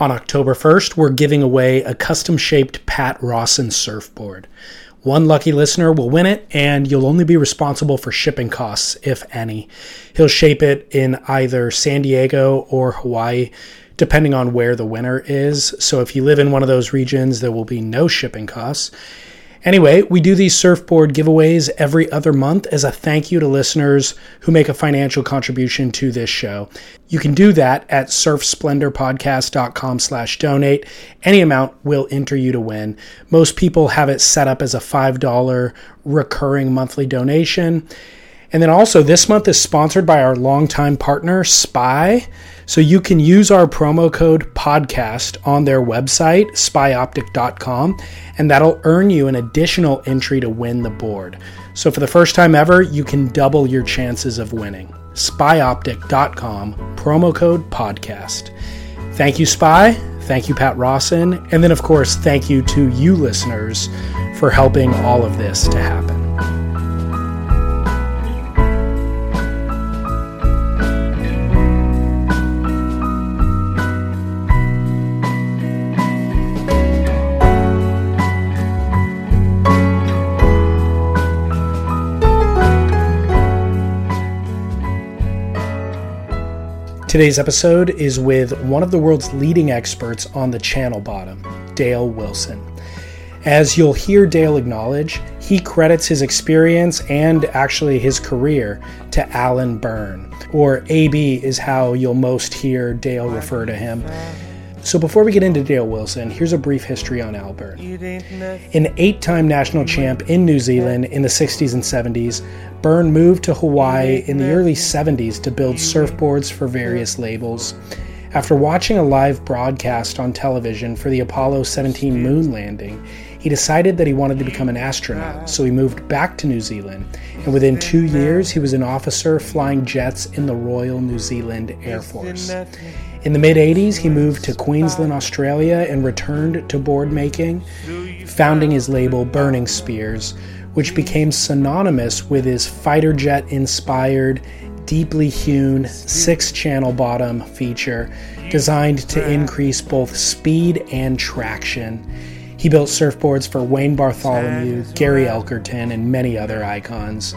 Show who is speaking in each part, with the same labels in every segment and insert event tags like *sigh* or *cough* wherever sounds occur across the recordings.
Speaker 1: On October 1st, we're giving away a custom shaped Pat Rawson surfboard. One lucky listener will win it, and you'll only be responsible for shipping costs, if any. He'll shape it in either San Diego or Hawaii, depending on where the winner is. So if you live in one of those regions, there will be no shipping costs. Anyway, we do these surfboard giveaways every other month as a thank you to listeners who make a financial contribution to this show. You can do that at surfsplendorpodcast.com slash donate. Any amount will enter you to win. Most people have it set up as a $5 recurring monthly donation. And then also, this month is sponsored by our longtime partner, Spy. So you can use our promo code podcast on their website, spyoptic.com, and that'll earn you an additional entry to win the board. So for the first time ever, you can double your chances of winning. Spyoptic.com, promo code podcast. Thank you, Spy. Thank you, Pat Rawson. And then, of course, thank you to you listeners for helping all of this to happen. Today's episode is with one of the world's leading experts on the channel bottom, Dale Wilson. As you'll hear Dale acknowledge, he credits his experience and actually his career to Alan Byrne, or AB is how you'll most hear Dale refer to him. So before we get into Dale Wilson, here's a brief history on Al Byrne. An eight-time national champ in New Zealand in the 60s and 70s, Byrne moved to Hawaii in the early 70s to build surfboards for various labels. After watching a live broadcast on television for the Apollo 17 moon landing, he decided that he wanted to become an astronaut, so he moved back to New Zealand. And within two years, he was an officer flying jets in the Royal New Zealand Air Force. In the mid 80s, he moved to Queensland, Australia, and returned to board making, founding his label Burning Spears, which became synonymous with his fighter jet inspired, deeply hewn six channel bottom feature designed to increase both speed and traction. He built surfboards for Wayne Bartholomew, Gary Elkerton, and many other icons,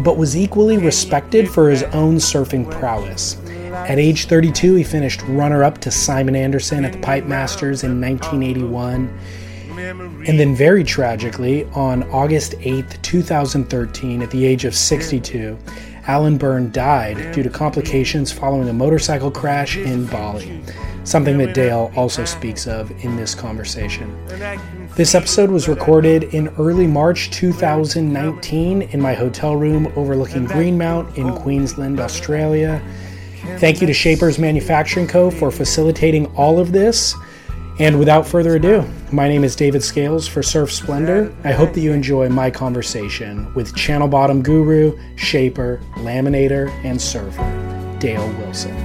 Speaker 1: but was equally respected for his own surfing prowess. At age 32, he finished runner up to Simon Anderson at the Pipe Masters in 1981. And then, very tragically, on August 8, 2013, at the age of 62, Alan Byrne died due to complications following a motorcycle crash in Bali, something that Dale also speaks of in this conversation. This episode was recorded in early March 2019 in my hotel room overlooking Greenmount in Queensland, Australia. Thank you to Shapers Manufacturing Co. for facilitating all of this. And without further ado, my name is David Scales for Surf Splendor. I hope that you enjoy my conversation with channel bottom guru, shaper, laminator, and surfer, Dale Wilson.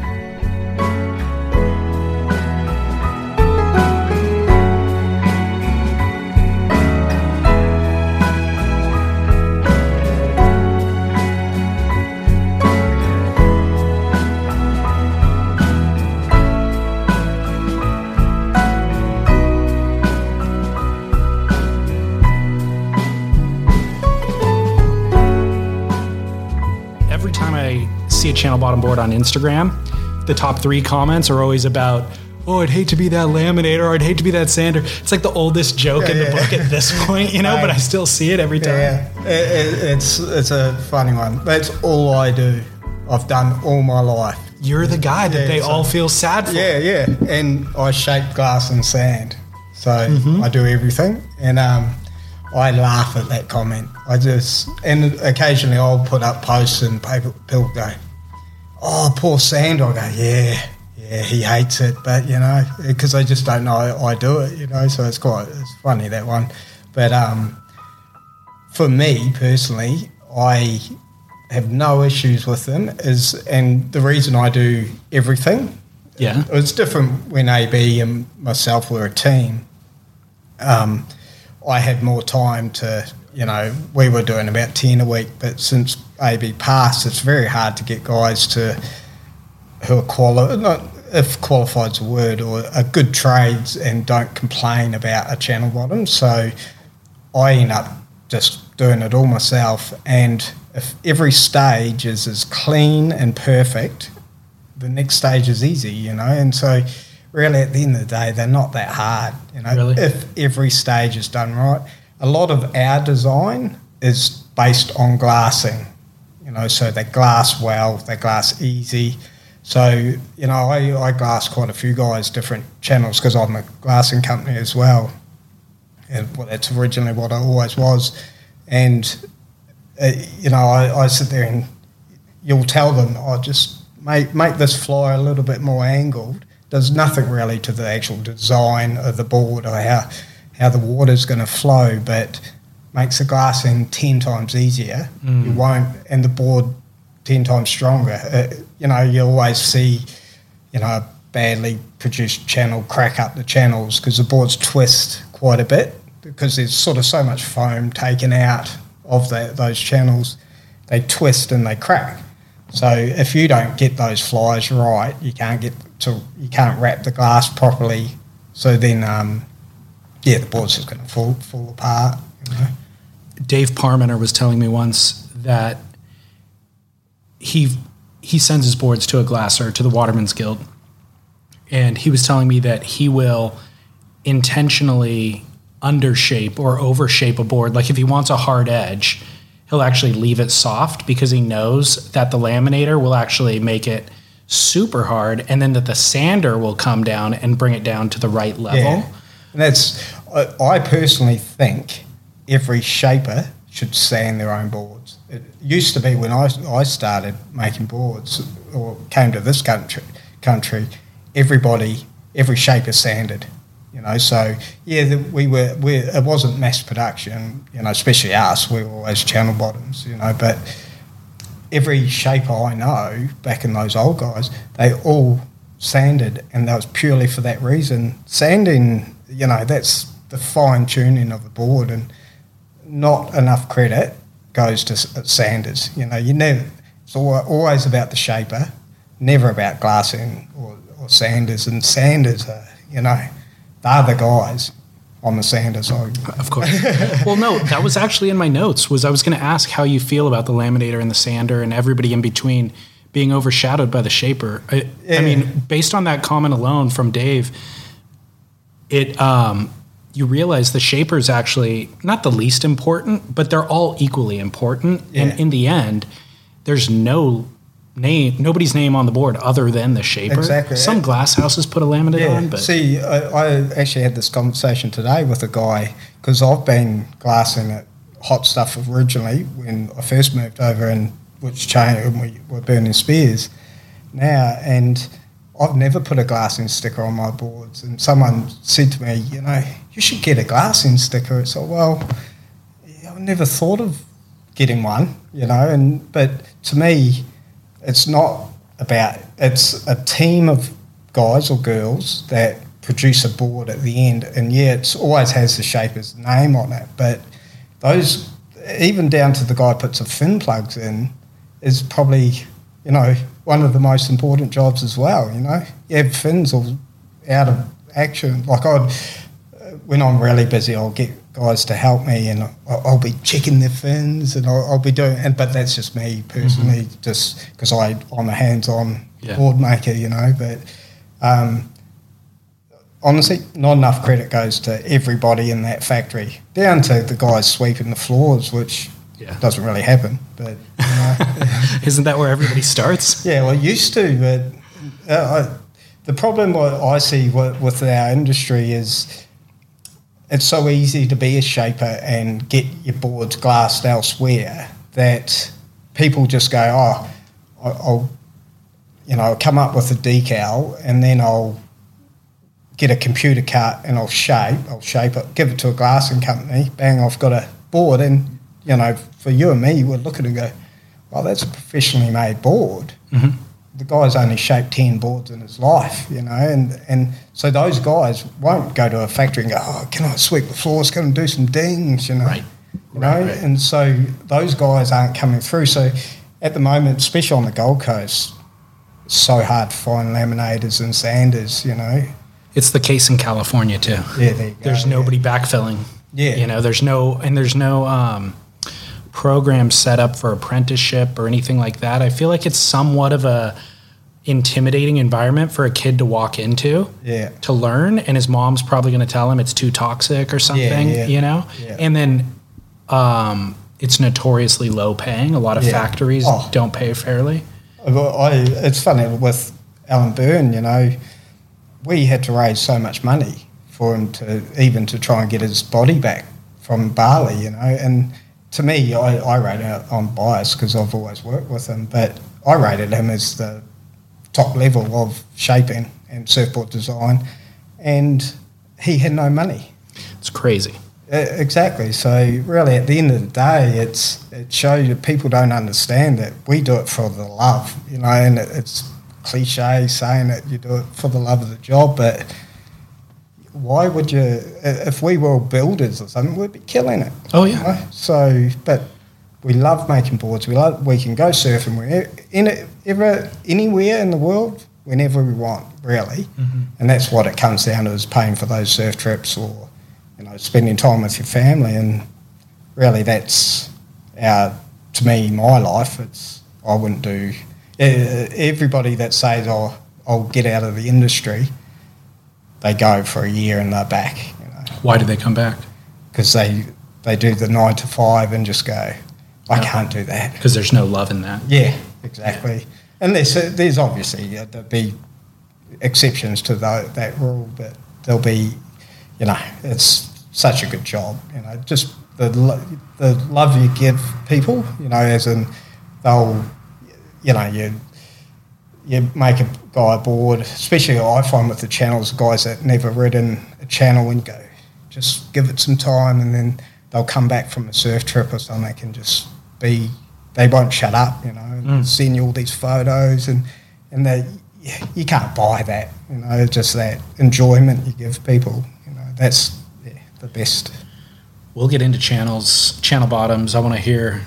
Speaker 1: Channel bottom board on Instagram, the top three comments are always about, oh, I'd hate to be that laminator, or I'd hate to be that sander. It's like the oldest joke
Speaker 2: Yeah,
Speaker 1: in the
Speaker 2: yeah.
Speaker 1: book at this point, you know, but I still see it every time.
Speaker 2: Yeah, it, it, it's it's a funny one. That's all I do. I've done all my life.
Speaker 1: You're the guy that they
Speaker 2: so-
Speaker 1: all feel sad for.
Speaker 2: Yeah, yeah. And I shape glass and sand, so
Speaker 1: Mm-hmm.
Speaker 2: I do everything. And um, I laugh at that comment. I just and occasionally I'll put up posts and people go, "Oh, poor sand." I "Yeah." Yeah, he hates it, but you know, because they just don't know I do it, you know. So it's quite it's funny that one, but um, for me personally, I have no issues with them. Is and the reason I do everything.
Speaker 1: Yeah.
Speaker 2: It was different when AB and myself were a team. Um, I had more time to, you know, we were doing about ten a week, but since AB passed, it's very hard to get guys to who are qualified, not if qualified's a word or are good trades and don't complain about a channel bottom. So I end up just doing it all myself. And if every stage is as clean and perfect, the next stage is easy, you know. And so, really, at the end of the day, they're not that hard, you know.
Speaker 1: Really?
Speaker 2: If every stage is done right, a lot of our design is based on glassing, know. So they glass well, they glass easy. So you know, I, I glass quite a few guys different channels because I'm a glassing company as well and well, that's originally what I always was. And uh, you know, I, I sit there and you'll tell them, "I just make make this fly a little bit more angled." Does nothing really to the actual design of the board or how how the water's going to flow, but makes the glassing ten times easier. You won't, and the board ten times stronger. Uh, you know, you always see, you know, a badly produced channel crack up the channels because the boards twist quite a bit because there's sort of so much foam taken out of the, those channels. They twist and they crack. So if you don't get those flies right, you can't get to you can't wrap the glass properly. So then, um, yeah, the board's just going to fall fall apart. You know?
Speaker 1: Dave Parmenter was telling me once that he he sends his boards to a glasser to the Waterman's Guild, and he was telling me that he will intentionally undershape or overshape a board. Like if he wants a hard edge, he'll actually leave it soft because he knows that the laminator will actually make it super hard, and then that the sander will come down and bring it down to the right level.
Speaker 2: Yeah. And that's, I, I personally think every shaper should sand their own boards. It used to be when I, I started making boards or came to this country, country, everybody, every shaper sanded. You know, so yeah, the, we were, we, it wasn't mass production, you know, especially us, we were always channel bottoms, you know, but every shaper I know back in those old guys, they all sanded, and that was purely for that reason. Sanding, you know, that's the fine tuning of the board, and not enough credit goes to sanders. You know, you never. It's always about the shaper, never about glassing or, or sanders. And sanders are, you know, they're the guys on the Sanders side.
Speaker 1: Of course. *laughs* well, no, that was actually in my notes. Was I was going to ask how you feel about the laminator and the sander and everybody in between being overshadowed by the shaper. I, I mean, based on that comment alone from Dave, it um, you realize the shaper is actually not the least important, but they're all equally important.
Speaker 2: Yeah.
Speaker 1: And in the end, there's no name, nobody's name on the board other than the shaper.
Speaker 2: Exactly.
Speaker 1: Some glass houses put a laminate
Speaker 2: Yeah.
Speaker 1: on, but
Speaker 2: See, I, I actually had this conversation today with a guy because I've been glassing at hot stuff originally when I first moved over and which chain and we were burning spears now and I've never put a glassing sticker on my boards and someone said to me, you know, you should get a glassing sticker. It's like, well, yeah, I never thought of getting one, you know, and but to me it's not about it's a team of guys or girls that produce a board at the end. And yeah it always has the shaper's name on it but those even down to the guy puts the fin plugs in is probably you know one of the most important jobs as well you know. You have fins all out of action. Like i'd when i'm really busy i'll get guys to help me, and I'll, I'll be checking their fins, and I'll, I'll, be doing. And but that's just me personally, mm-hmm. just because I I'm a hands-on yeah. board maker, you know. But um, honestly, not enough credit goes to everybody in that factory, down to the guys sweeping the floors, which yeah. doesn't really happen. But you know. *laughs*
Speaker 1: isn't that where everybody starts? *laughs*
Speaker 2: Yeah, well, it used to, but uh, I, the problem I see with, with our industry is it's so easy to be a shaper and get your boards glassed elsewhere that people just go, oh, I'll, you know, come up with a decal and then I'll get a computer cut and I'll shape, I'll shape it, give it to a glassing company, bang, I've got a board. And, you know, for you and me, you would look at it and go, well, that's a professionally made board. Mm-hmm the guy's only shaped 10 boards in his life, you know, and, and so those guys won't go to a factory and go, oh, can I sweep the floors, can I do some dings, you know.
Speaker 1: Right.
Speaker 2: You know, right, right. and so those guys aren't coming through. So at the moment, especially on the Gold Coast, it's so hard to find laminators and sanders, you know.
Speaker 1: It's the case in California too.
Speaker 2: Yeah, there
Speaker 1: There's nobody yeah. backfilling.
Speaker 2: Yeah.
Speaker 1: You know, there's no, and there's no, um, program set up for apprenticeship or anything like that. I feel like it's somewhat of a intimidating environment for a kid to walk into
Speaker 2: yeah.
Speaker 1: to learn and his mom's probably going to tell him it's too toxic or something yeah, yeah. you know and then um, it's notoriously low paying a lot of factories oh. don't pay fairly
Speaker 2: I, it's funny with alan byrne you know we had to raise so much money for him to even to try and get his body back from bali you know and to me, I, I rate it on bias because I've always worked with him, but I rated him as the top level of shaping and surfboard design, and he had no money.
Speaker 1: It's crazy.
Speaker 2: Uh, exactly. So really, at the end of the day, it's it shows that people don't understand that we do it for the love, you know, and it, it's cliche saying that you do it for the love of the job, but why would you? If we were builders or something, we'd be killing it.
Speaker 1: Oh yeah. You know?
Speaker 2: So, but we love making boards. We love. We can go surfing. We're in it, ever anywhere in the world whenever we want, really. Mm-hmm. And that's what it comes down to: is paying for those surf trips or you know spending time with your family. And really, that's our to me my life. It's I wouldn't do. Everybody that says, "Oh, I'll get out of the industry." They go for a year and they're back. You know.
Speaker 1: Why do they come back?
Speaker 2: Because they they do the nine to five and just go, I can't do that.
Speaker 1: Because there's no love in that.
Speaker 2: Yeah, exactly. Yeah. And there's there's obviously uh, there'll be exceptions to the, that rule, but there'll be, you know, it's such a good job. You know, just the the love you give people. You know, as in they'll, you know, you you make a guy bored, especially I find with the channels, guys that never ridden a channel and go, just give it some time and then they'll come back from a surf trip or something and just be, they won't shut up, you know, mm. send you all these photos and, and they, you can't buy that, you know, just that enjoyment you give people, you know, that's yeah, the best.
Speaker 1: We'll get into channels, channel bottoms. I want to hear,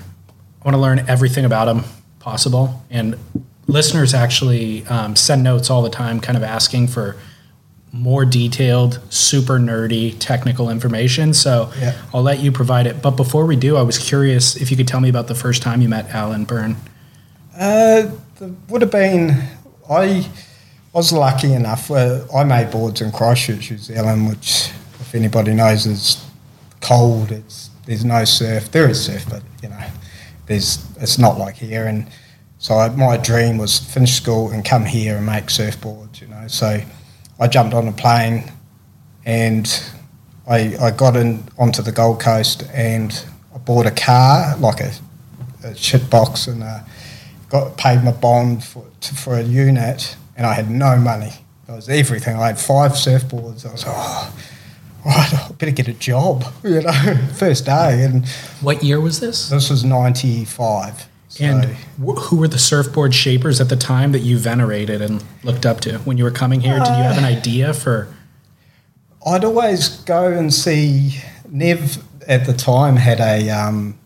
Speaker 1: I want to learn everything about them possible. And listeners actually um, send notes all the time, kind of asking for more detailed, super nerdy technical information. So yeah. I'll let you provide it. But before we do, I was curious if you could tell me about the first time you met Alan Byrne.
Speaker 2: Uh, would have been I. was lucky enough. Uh, I made boards in Christchurch, New Zealand, which, if anybody knows, is cold. It's there's no surf. There is surf, but you know, there's it's not like here. And so I, my dream was finish school and come here and make surfboards, you know. So I jumped on a plane and I, I got in onto the Gold Coast and I bought a car, like a, a shit box, and uh, got paid my bond for, to, for a unit and I had no money. That was everything. I had five surfboards. I was like, oh, I better get a job, *laughs* you know, *laughs* first day. And
Speaker 1: what year was this?
Speaker 2: This was 95.
Speaker 1: And who were the surfboard shapers at the time that you venerated and looked up to when you were coming here? Did you have an uh, idea for?
Speaker 2: I'd always go and see. Nev at the time had a um,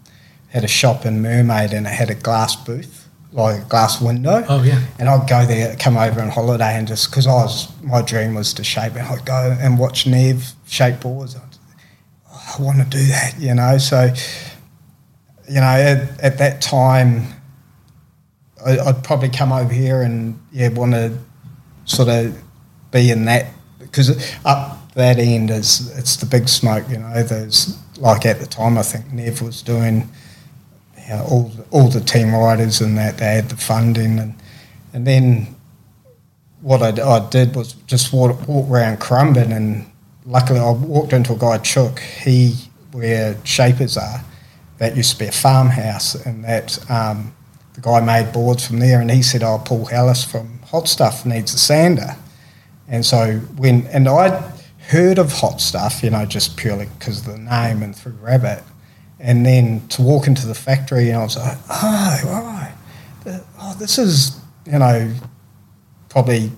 Speaker 2: had a shop in Mermaid and it had a glass booth, like a glass window.
Speaker 1: Oh yeah.
Speaker 2: And I'd go there, come over on holiday, and just because I was my dream was to shape, and I'd go and watch Nev shape boards. I want to do that, you know. So, you know, at, at that time, I, would probably come over here and yeah, want to sort of be in that because up that end is it's the big smoke, you know. There's like at the time, I think Nev was doing you know, all all the team riders and that they had the funding and and then what I, I did was just walk, walk around Currumbin and luckily I walked into a guy Chook he where shapers are that used to be a farmhouse and that um, the guy made boards from there and he said oh Paul Harris from Hot Stuff needs a sander. And so when and I heard of Hot Stuff you know just purely because of the name and through Rabbit. And then to walk into the factory and I was like oh right. Oh this is you know probably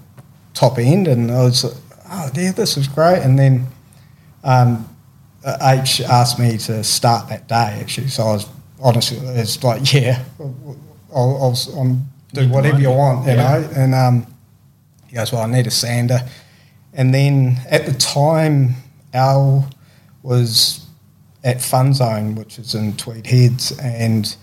Speaker 2: top end, and I was like, oh, yeah, this is great. And then um, H asked me to start that day, actually. So I was honestly, it's like, *laughs* yeah, I'll, I'll, I'll do whatever you want, you yeah. know. And um, he goes, well, I need a sander. And then at the time, Al was at Fun Zone, which is in Tweed Heads, and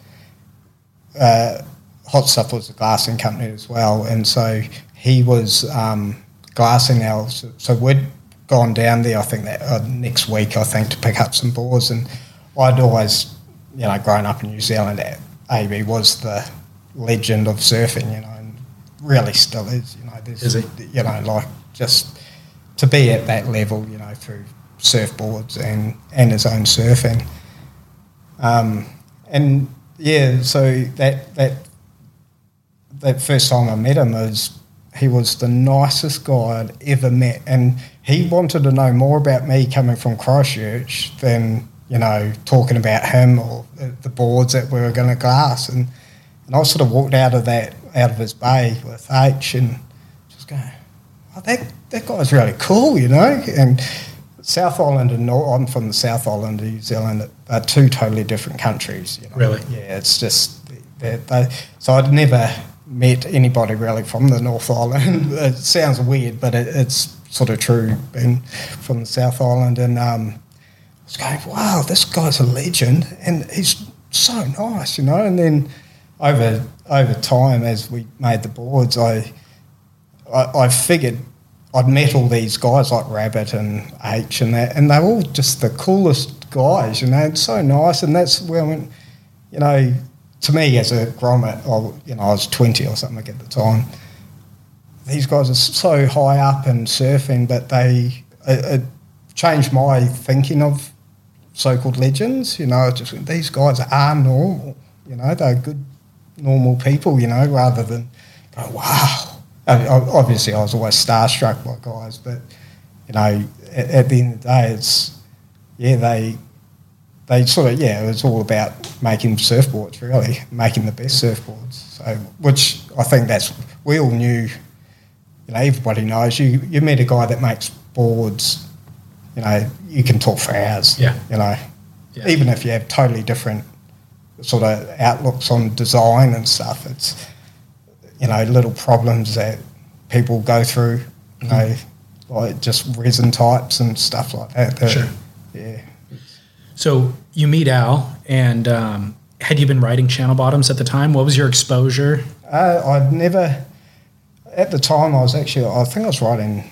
Speaker 2: uh, Hot Stuff was a glassing company as well. And so he was um, glassing our. So we'd gone down there. I think that uh, next week, I think, to pick up some boards, and I'd always, you know, grown up in New Zealand. AB was the legend of surfing, you know, and really still is. You know, there's,
Speaker 1: is
Speaker 2: you know, like just to be at that level, you know, through surfboards and and his own surfing. Um, and yeah, so that that that first time I met him was he was the nicest guy I'd ever met, and he wanted to know more about me coming from Christchurch than you know talking about him or the boards that we were going to glass. And and I sort of walked out of that out of his bay with H and just going, oh, that that guy's really cool, you know. And South Island and North, I'm from the South Island of New Zealand, are two totally different countries. You know?
Speaker 1: Really?
Speaker 2: Yeah, it's just they, they, so I'd never met anybody really from the North Island. *laughs* it sounds weird, but it, it's sort of true. Being from the South Island, and um, I was going, wow, this guy's a legend, and he's so nice, you know. And then over over time, as we made the boards, I I, I figured I'd met all these guys like Rabbit and H and that, and they're all just the coolest guys, you know. It's so nice, and that's where I went, you know to me as a grommet, I, you know, I was 20 or something at the time. These guys are so high up and surfing, but they it, it changed my thinking of so-called legends. You know, just these guys are normal. You know, they're good, normal people. You know, rather than go, wow. I, obviously, I was always starstruck by guys, but you know, at, at the end of the day, it's yeah, they they sort of yeah, it was all about making surfboards really, making the best surfboards. So which I think that's we all knew. You know, everybody knows you. You meet a guy that makes boards. You know, you can talk for hours.
Speaker 1: Yeah.
Speaker 2: You know,
Speaker 1: yeah.
Speaker 2: even if you have totally different sort of outlooks on design and stuff, it's you know little problems that people go through. You mm-hmm. like just resin types and stuff like that. that
Speaker 1: sure.
Speaker 2: Yeah.
Speaker 1: So you meet Al, and um, had you been writing channel bottoms at the time? What was your exposure?
Speaker 2: Uh, I'd never. At the time, I was actually. I think I was writing.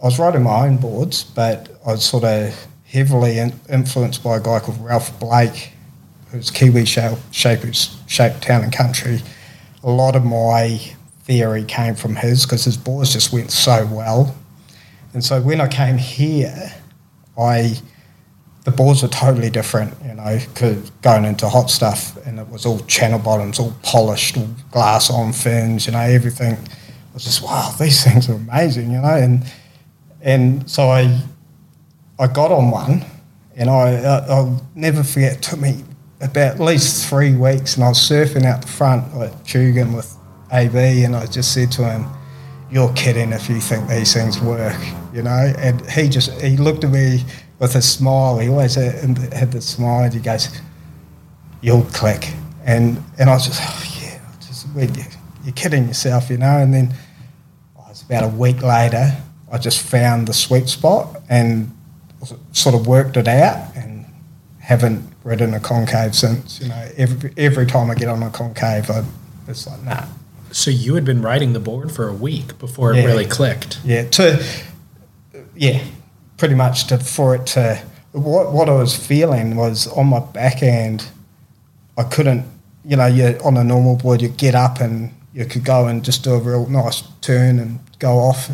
Speaker 2: I was writing my own boards, but I was sort of heavily in, influenced by a guy called Ralph Blake, who's Kiwi shape, who's shaped town and country. A lot of my theory came from his because his boards just went so well. And so when I came here, I the boards were totally different, you know, cause going into hot stuff, and it was all channel bottoms, all polished, all glass on fins, you know, everything. I was just wow, these *laughs* things are amazing, you know, and and so I I got on one, and I I'll never forget. It took me about at least three weeks, and I was surfing out the front at Tugun with AB, and I just said to him, "You're kidding if you think these things work," you know, and he just he looked at me with a smile. He always had, had the smile. And he goes, "You'll click," and and I was just, oh, yeah, just you're kidding yourself, you know. And then oh, it was about a week later, I just found the sweet spot, and sort of worked it out and haven't ridden a concave since. You know, every every time I get on a concave, I, it's like nah.
Speaker 1: So you had been riding the board for a week before it really clicked.
Speaker 2: Yeah, to yeah, pretty much to for it to what what I was feeling was on my back end, I couldn't. You know, you on a normal board, you get up and you could go and just do a real nice turn and go off.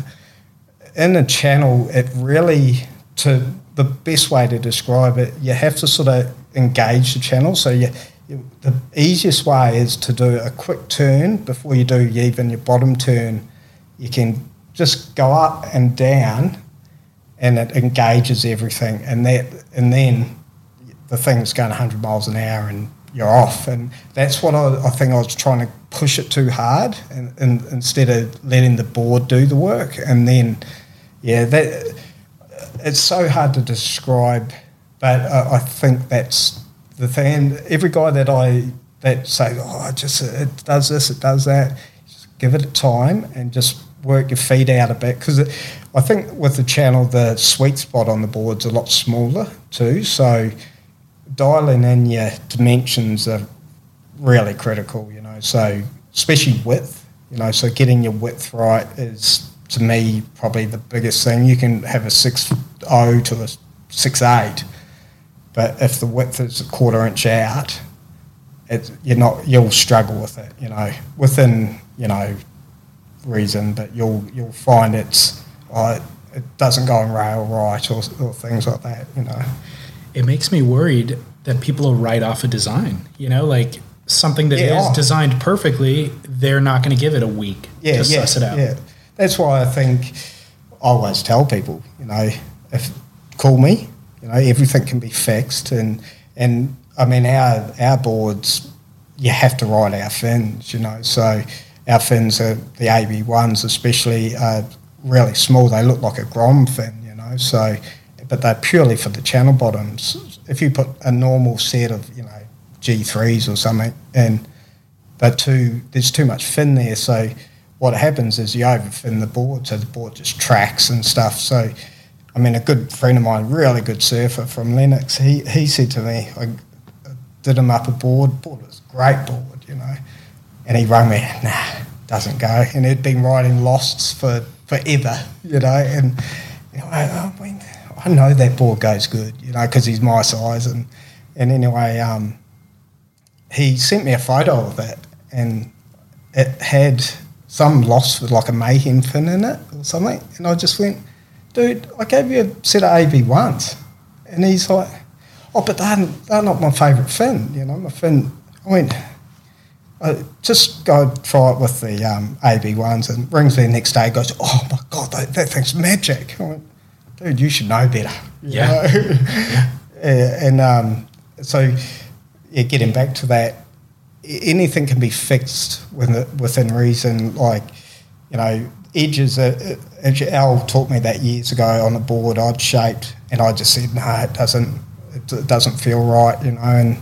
Speaker 2: In the channel, it really to the best way to describe it, you have to sort of engage the channel. So you, you the easiest way is to do a quick turn before you do even your bottom turn. You can just go up and down, and it engages everything, and that and then the thing's going 100 miles an hour and you're off. And that's what I, I think I was trying to push it too hard, and, and instead of letting the board do the work. And then, yeah, that it's so hard to describe, but I, I think that's the thing. And every guy that I that say, oh, just it does this, it does that, just give it time and just work your feet out a bit because I think with the channel, the sweet spot on the board's a lot smaller too. So dialing in your dimensions are really critical, you know. So especially width, you know. So getting your width right is to me probably the biggest thing. You can have a six oh to a six eight, but if the width is a quarter inch out, it, you're not you'll struggle with it, you know. Within you know reason, but you'll you'll find it's uh, it doesn't go on rail right or, or things like that, you know.
Speaker 1: It makes me worried that people will write off a design. You know, like something that is
Speaker 2: Yeah, oh.
Speaker 1: designed perfectly, they're not going to give it a week
Speaker 2: yeah,
Speaker 1: to
Speaker 2: yeah,
Speaker 1: suss it out.
Speaker 2: Yeah, that's why I think I always tell people, you know, if call me, you know, everything can be fixed, and and I mean our our boards, you have to ride our fins, you know, so our fins are the AB ones, especially are really small. They look like a Grom fin, you know, so but they're purely for the channel bottoms. If you put a normal set of you know G3s or something, and they're too there's too much fin there, so what happens is you overfin the board, so the board just tracks and stuff. So, I mean, a good friend of mine, really good surfer from Lennox, he he said to me, I did him up a board. Board was a great board, you know, and he rang me, nah, doesn't go, and he'd been riding Losts for forever, you know, and you know, I, I mean, I know that board goes good, you know, because he's my size, and and anyway, um, he sent me a photo of it, and it had some Lost with like a mayhem fin in it or something, and I just went, dude, I gave you a set of AB ones, and he's like, oh, but they're, they're not my favourite fin, you know, my fin. I went, I just go try it with the um, AB ones, and rings me the next day, goes, oh my god, that, that thing's magic. I went, dude, you should know better. you
Speaker 1: Yeah.
Speaker 2: know? *laughs* Yeah, and um, so, yeah, getting back to that, anything can be fixed within, within reason. Like, you know, edges. Are, uh, Al taught me that years ago on a board I'd shaped, and I just said, no, it doesn't. It doesn't feel right, you know. And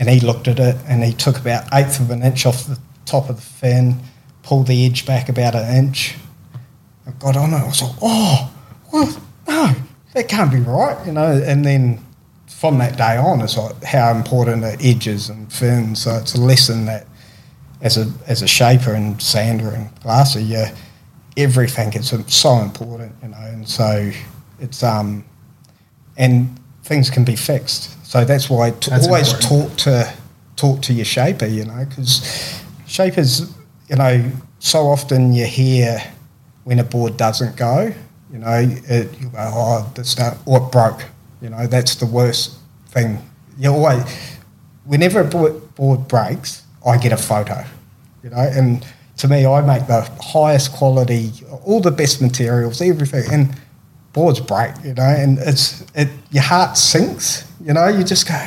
Speaker 2: and he looked at it, and he took about eighth of an inch off the top of the fin, pulled the edge back about an inch. I got on it. I was like, oh, well, no, that can't be right, you know. And then from that day on, it's like how important are edges and fins. So it's a lesson that, as a as a shaper and sander and glasser, yeah, everything is so important, you know. And so it's um, and things can be fixed. So that's why to
Speaker 1: That's
Speaker 2: always
Speaker 1: important.
Speaker 2: talk to talk to your shaper, you know, because shapers, you know, so often you hear when a board doesn't go, you know, it, you go, oh, this don't, or it broke. You know, that's the worst thing. You always, whenever a board, board breaks, I get a photo, you know, and to me, I make the highest quality, all the best materials, everything, and boards break, you know, and it's it your heart sinks, you know, you just go,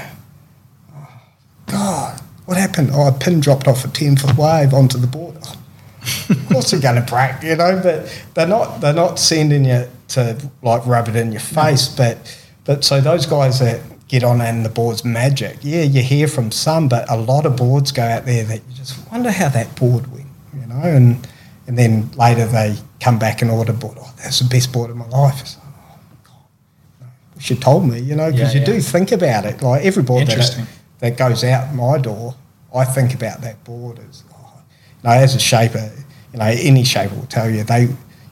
Speaker 2: oh, God, what happened? Oh, a pin dropped off a ten foot wave onto the board. Oh, *laughs* of course they're going to break, you know, but they're not they're not sending you to like rub it in your face, but but so those guys that get on and the board's magic, yeah, you hear from some, but a lot of boards go out there that you just wonder how that board went, you know, and and then later they come back and order board. Oh, that's the best board of my life. Oh, God. she told me, you know, because
Speaker 1: Yeah,
Speaker 2: you
Speaker 1: yeah.
Speaker 2: do think about it. Like every board that, that goes out my door, I think about that board as, oh, you know, as a shaper, you know, any shaper will tell you they,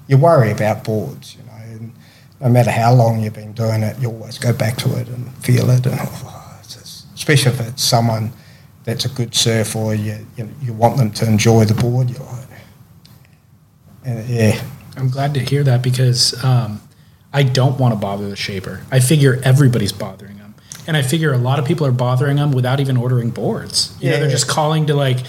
Speaker 2: you worry about boards, you know, and no matter how long you've been doing it, you always go back to it and feel it, and oh, it's just, especially if it's someone that's a good surfer, or you, you you want them to enjoy the board, you're and yeah,
Speaker 1: I'm glad to hear that because um, I don't want to bother the shaper. I figure everybody's bothering them, and I figure a lot of people are bothering them without even ordering boards. You know,
Speaker 2: Yeah.
Speaker 1: they're just calling to like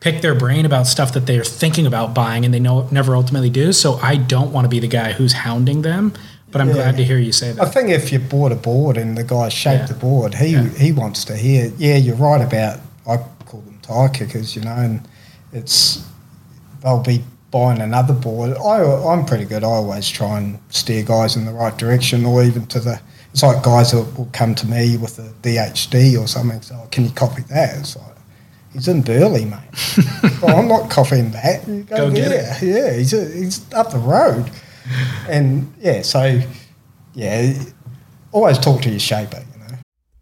Speaker 1: pick their brain about stuff that they're thinking about buying, and they know never ultimately do. So I don't want to be the guy who's hounding them. But I'm
Speaker 2: Yeah.
Speaker 1: glad to hear you say that.
Speaker 2: I think if you bought a board and the guy shaped
Speaker 1: Yeah.
Speaker 2: the board, he
Speaker 1: Yeah.
Speaker 2: he wants to hear. Yeah, you're right about. I call them tire kickers, you know, and it's they'll be buying another board. I I'm pretty good. I always try and steer guys in the right direction, or even to the. It's like guys that will come to me with a DHD or something. So oh, can you copy that? It's like. He's in Burleigh, mate. *laughs* well, I'm not copying that. You go,
Speaker 1: Go get
Speaker 2: yeah, Yeah, he's, he's up the road. And yeah, so yeah, always talk to your shaper.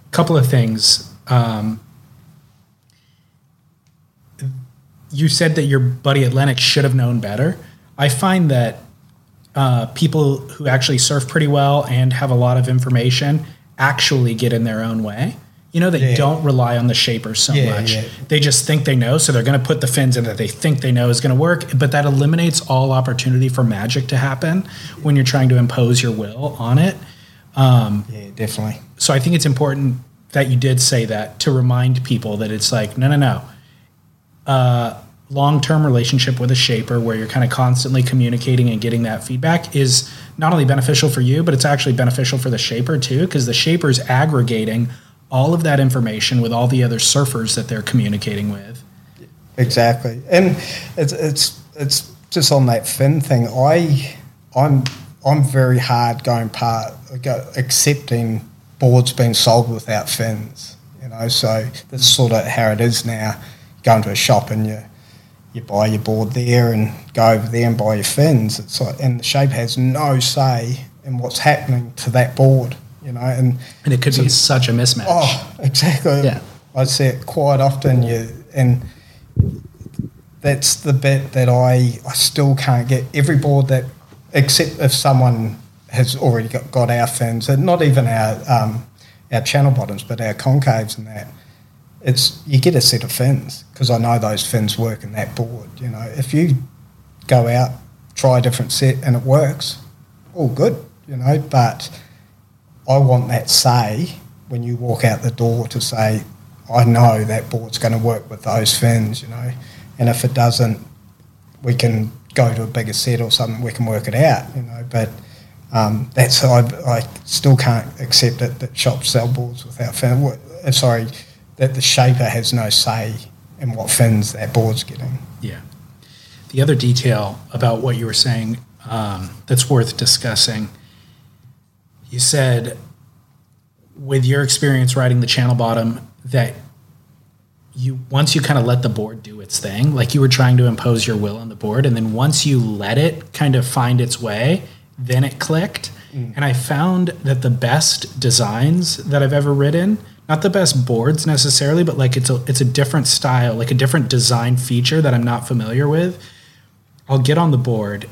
Speaker 1: a couple of things. Um, you said that your buddy at Lennox should have known better. I find that uh, people who actually surf pretty well and have a lot of information actually get in their own way. You know, they
Speaker 2: Yeah.
Speaker 1: don't rely on the shapers so
Speaker 2: Yeah,
Speaker 1: much.
Speaker 2: yeah.
Speaker 1: They just think they know, so they're going to put the fins in that they think they know is going to work. But that eliminates all opportunity for magic to happen when you're trying to impose your will on it. Um,
Speaker 2: Yeah, definitely.
Speaker 1: so I think it's important that you did say that to remind people that it's like, no, no, no. Uh, Long term relationship with a shaper where you're kind of constantly communicating and getting that feedback is not only beneficial for you, but it's actually beneficial for the shaper too, because the shaper's aggregating all of that information with all the other surfers that they're communicating with.
Speaker 2: Exactly, and it's it's it's just on that fin thing. I I'm I'm very hard going part go, accepting boards being sold without fins. You know, so that's sort of how it is now. You go into a shop and you you buy your board there and go over there and buy your fins. It's like, and the shape has no say in what's happening to that board. You know, and
Speaker 1: And it could be such a mismatch.
Speaker 2: Oh, exactly.
Speaker 1: Yeah.
Speaker 2: I see it quite often. You and that's the bit that I I still can't get. Every board that, except if someone has already got, got our fins, and not even our um, our channel bottoms, but our concaves and that. It's you get a set of fins because I know those fins work in that board. You know, if you go out, try a different set and it works, all good. You know, but I want that say when you walk out the door to say, I know that board's going to work with those fins, you know, and if it doesn't, we can go to a bigger set or something. We can work it out, you know. But um, that's I, I still can't accept it that shops sell boards without fins. Uh, sorry, that the shaper has no say in what fins that board's getting.
Speaker 1: Yeah. The other detail about what you were saying um, that's worth discussing. You said, with your experience riding the channel bottom, that you once you kind of let the board do its thing, like you were trying to impose your will on the board, and then once you let it kind of find its way, then it clicked. Mm. And I found that the best designs that I've ever ridden, not the best boards necessarily, but like it's a it's a different style, like a different design feature that I'm not familiar with. I'll get on the board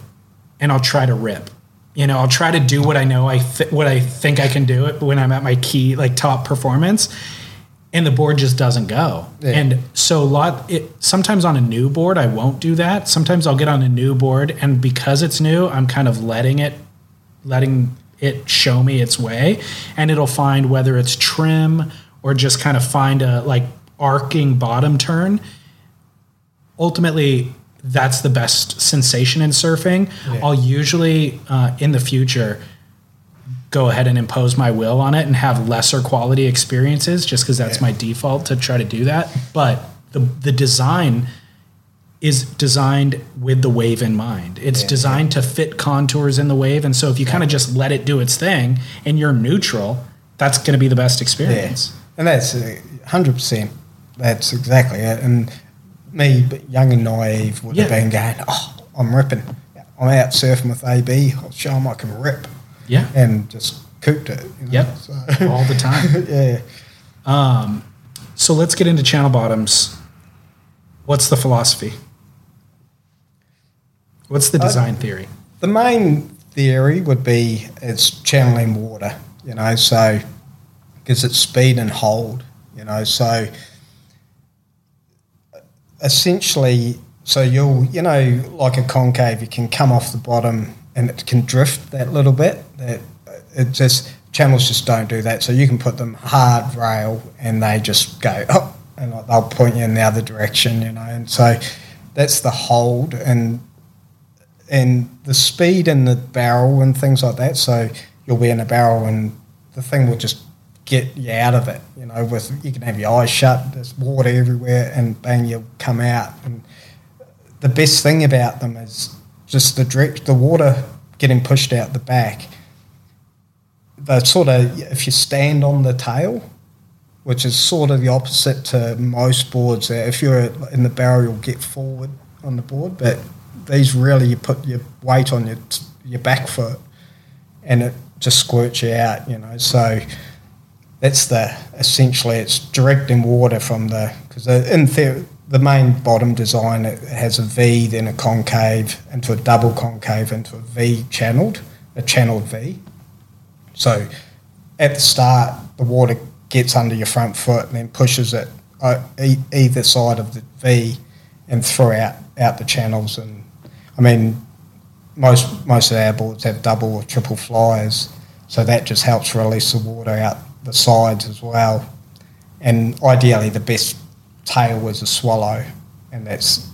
Speaker 1: and I'll try to rip. You know, I'll try to do what I know I th- what I think I can do it when I'm at my key like top performance and the board just doesn't go. Yeah. And so a lot it sometimes on a new board I won't do that. Sometimes I'll get on a new board and because it's new, I'm kind of letting it letting it show me its way and it'll find whether it's trim or just kind of find a like arcing bottom turn. Ultimately, that's the best sensation in surfing. Yeah. I'll usually uh, in the future go ahead and impose my will on it and have lesser quality experiences just because that's yeah. my default to try to do that. But the the design is designed with the wave in mind. It's yeah, designed to fit contours in the wave, and so if you kind of just let it do its thing and you're neutral, that's going to be the best experience.
Speaker 2: And that's uh, hundred percent. That's exactly it. And me, young and naive, would yeah. have been going, "Oh, I'm ripping. I'm out surfing with AB. I'll oh, show them I can rip."
Speaker 1: Yeah,
Speaker 2: and just cooked it.
Speaker 1: You know? Yep, so. *laughs* all the time. *laughs*
Speaker 2: yeah.
Speaker 1: Um, so let's get into channel bottoms. What's the philosophy? What's the uh, design uh, theory?
Speaker 2: The main theory would be it's channeling water. You know, so because it's speed and hold. You know, so essentially, so you'll, you know, like a concave, you can come off the bottom and it can drift that little bit. That it just channels just don't do that. So you can put them hard rail and they just go up and they'll point you in the other direction, you know. And so that's the hold and and the speed in the barrel and things like that. So you'll be in a barrel and the thing will just get you out of it. You know, with you can have your eyes shut, there's water everywhere, and bang, you'll come out. And the best thing about them is just the direct, the water getting pushed out the back. The sort of if you stand on the tail, which is sort of the opposite to most boards. Uh, if you're in the barrel, you'll get forward on the board, but these really you put your weight on your your back foot, and it just squirts you out. You know, so that's the essentially it's directing water from the because in theory the main bottom design has a V then a concave into a double concave into a V channeled a channeled V. So at the start the water gets under your front foot and then pushes it uh, either side of the V and throughout out the channels and I mean most most of our boards have double or triple flyers so that just helps release the water out the sides as well. And ideally, the best tail was a swallow, and that's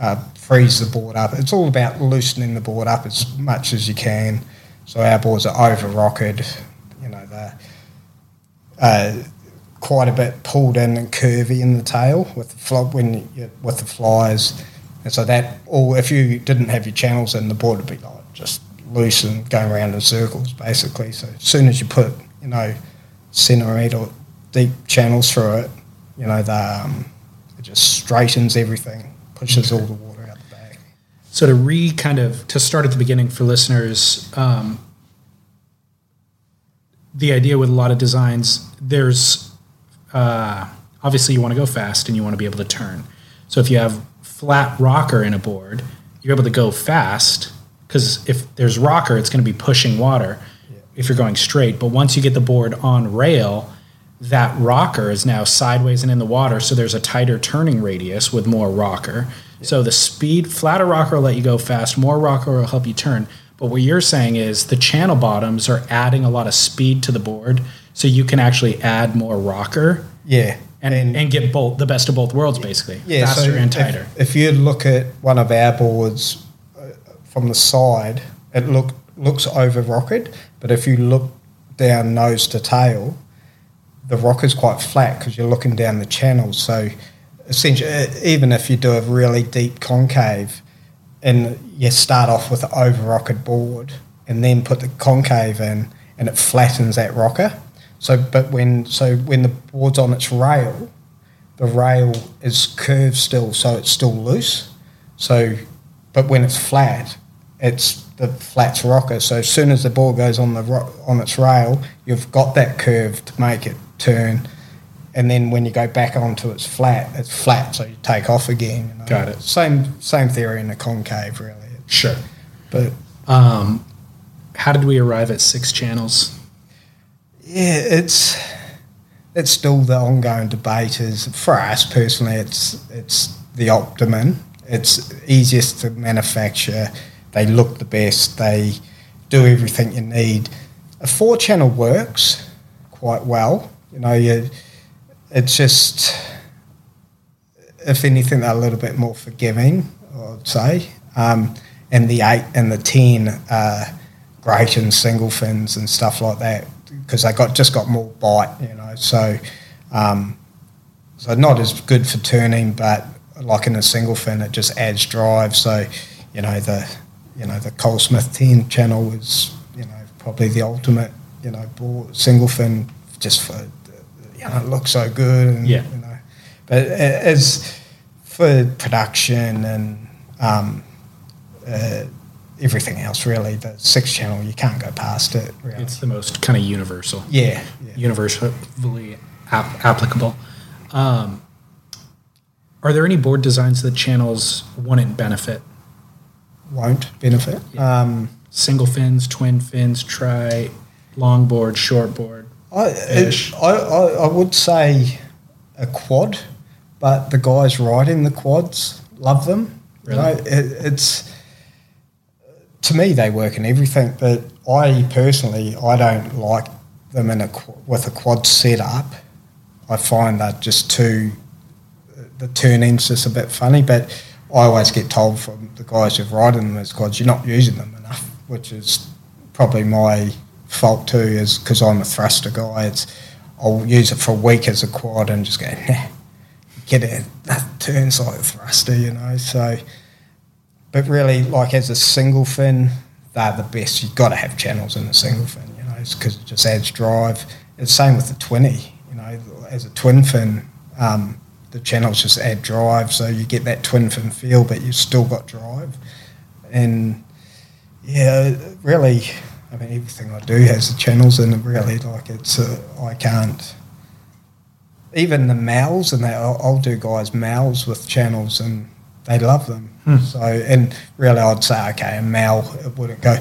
Speaker 2: uh, frees the board up. It's all about loosening the board up as much as you can. So our boards are over rockered, you know, they're uh, quite a bit pulled in and curvy in the tail with the flop when you, with the flies. And so that, all if you didn't have your channels in, the board would be like just loose and going around in circles basically. So as soon as you put, you know, centimetre deep channels through it, you know, the, um, just straightens everything, pushes all the water out the back.
Speaker 1: So to re kind of to start at the beginning for listeners, um, the idea with a lot of designs, there's uh, obviously you want to go fast and you want to be able to turn. So if you have flat rocker in a board, you're able to go fast because if there's rocker, it's going to be pushing water if you're going straight. But once you get the board on rail, that rocker is now sideways and in the water, so there's a tighter turning radius with more rocker. Yeah. So the speed, flatter rocker will let you go fast, more rocker will help you turn. But what you're saying is the channel bottoms are adding a lot of speed to the board. So you can actually add more rocker
Speaker 2: Yeah.
Speaker 1: and, and, get both the best of both worlds, basically.
Speaker 2: Yeah,
Speaker 1: faster
Speaker 2: so
Speaker 1: and tighter.
Speaker 2: If, you look at one of our boards uh, from the side, it look looks over rockered, but if you look down nose to tail, the rock is quite flat because you're looking down the channel. So essentially, even if you do a really deep concave, and you start off with an over rockered board, and then put the concave in, and it flattens that rocker. So, but when so when the board's on its rail, the rail is curved still, so it's still loose. So, but when it's flat, it's the flat rocker. So as soon as the board goes on the ro- on its rail, you've got that curve to make it turn. And then when you go back onto its flat, it's flat, so you take off again. you know.
Speaker 1: Got it.
Speaker 2: Same same theory in the concave, really.
Speaker 1: Sure.
Speaker 2: But
Speaker 1: Um, how did we arrive at six channels?
Speaker 2: Yeah, it's it's still the ongoing debate. Is for us personally, it's it's the Optimum. It's easiest to manufacture. They look the best. They do everything you need. A four channel works quite well. You know, you, it's just if anything, they're a little bit more forgiving. I'd say. Um, and the eight and the ten are great in single fins and stuff like that because they got just got more bite, you know. So, um, so not as good for turning, but like in a single fin, it just adds drive. So, you know the you know the Col Smith ten channel was you know probably the ultimate you know single fin just for it looks so good and
Speaker 1: Yeah.
Speaker 2: you know, but as for production and um, uh, everything else, really, the six channel you can't go past it. Really.
Speaker 1: It's the most kind of universal.
Speaker 2: Yeah, yeah.
Speaker 1: Universally ap- applicable. Um, are there any board designs that channels wouldn't benefit?
Speaker 2: won't benefit. Um,
Speaker 1: Single fins, twin fins, tri, long board, short board.
Speaker 2: I, it, I, I, I would say a quad, but the guys riding the quads love them. You know, it, it's to me they work in everything, but I personally I don't like them in a with a quad setup. I find that just too the turning's just a bit funny, but I always get told from the guys who've ridden them as quads, you're not using them enough, which is probably my fault too, is because I'm a thruster guy. It's I'll use it for a week as a quad and just go, nah, get it, that turns like a thruster, you know. So, but really, like as a single fin, they're the best. You've got to have channels in the single fin, you know, because it just adds drive. It's the same with the twenty, you know, as a twin fin. Um, the channels just add drive, so you get that twin fin feel, but you've still got drive. And yeah, really, I mean, everything I do has the channels in it. Really, like it's uh, I can't. Even the mouths and that, I'll, I'll do guys mouths with channels, and they love them.
Speaker 1: Hmm.
Speaker 2: So, and really, I'd say okay, a mal it wouldn't go.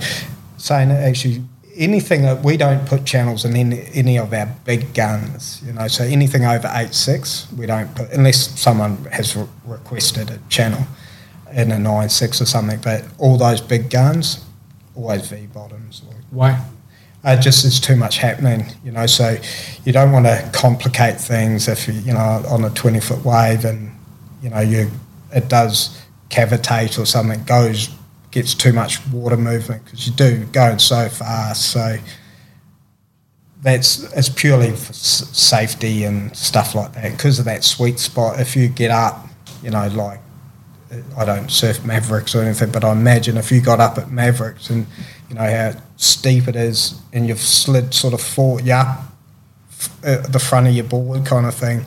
Speaker 2: Saying that actually, anything that we don't put channels in any, any of our big guns, you know. So anything over eight six, we don't put unless someone has re- requested a channel in a nine six or something. But all those big guns, always V bottoms. Like,
Speaker 1: Why?
Speaker 2: uh, just there's too much happening, you know. So you don't want to complicate things if you, you know, on a 20 foot wave and you know you it does cavitate or something goes gets too much water movement because you do going so fast. So that's it's purely for s- safety and stuff like that because of that sweet spot. If you get up, you know, like I don't surf Mavericks or anything, but I imagine if you got up at Mavericks and you know how steep it is, and you've slid sort of four, yeah, f- at the front of your board kind of thing.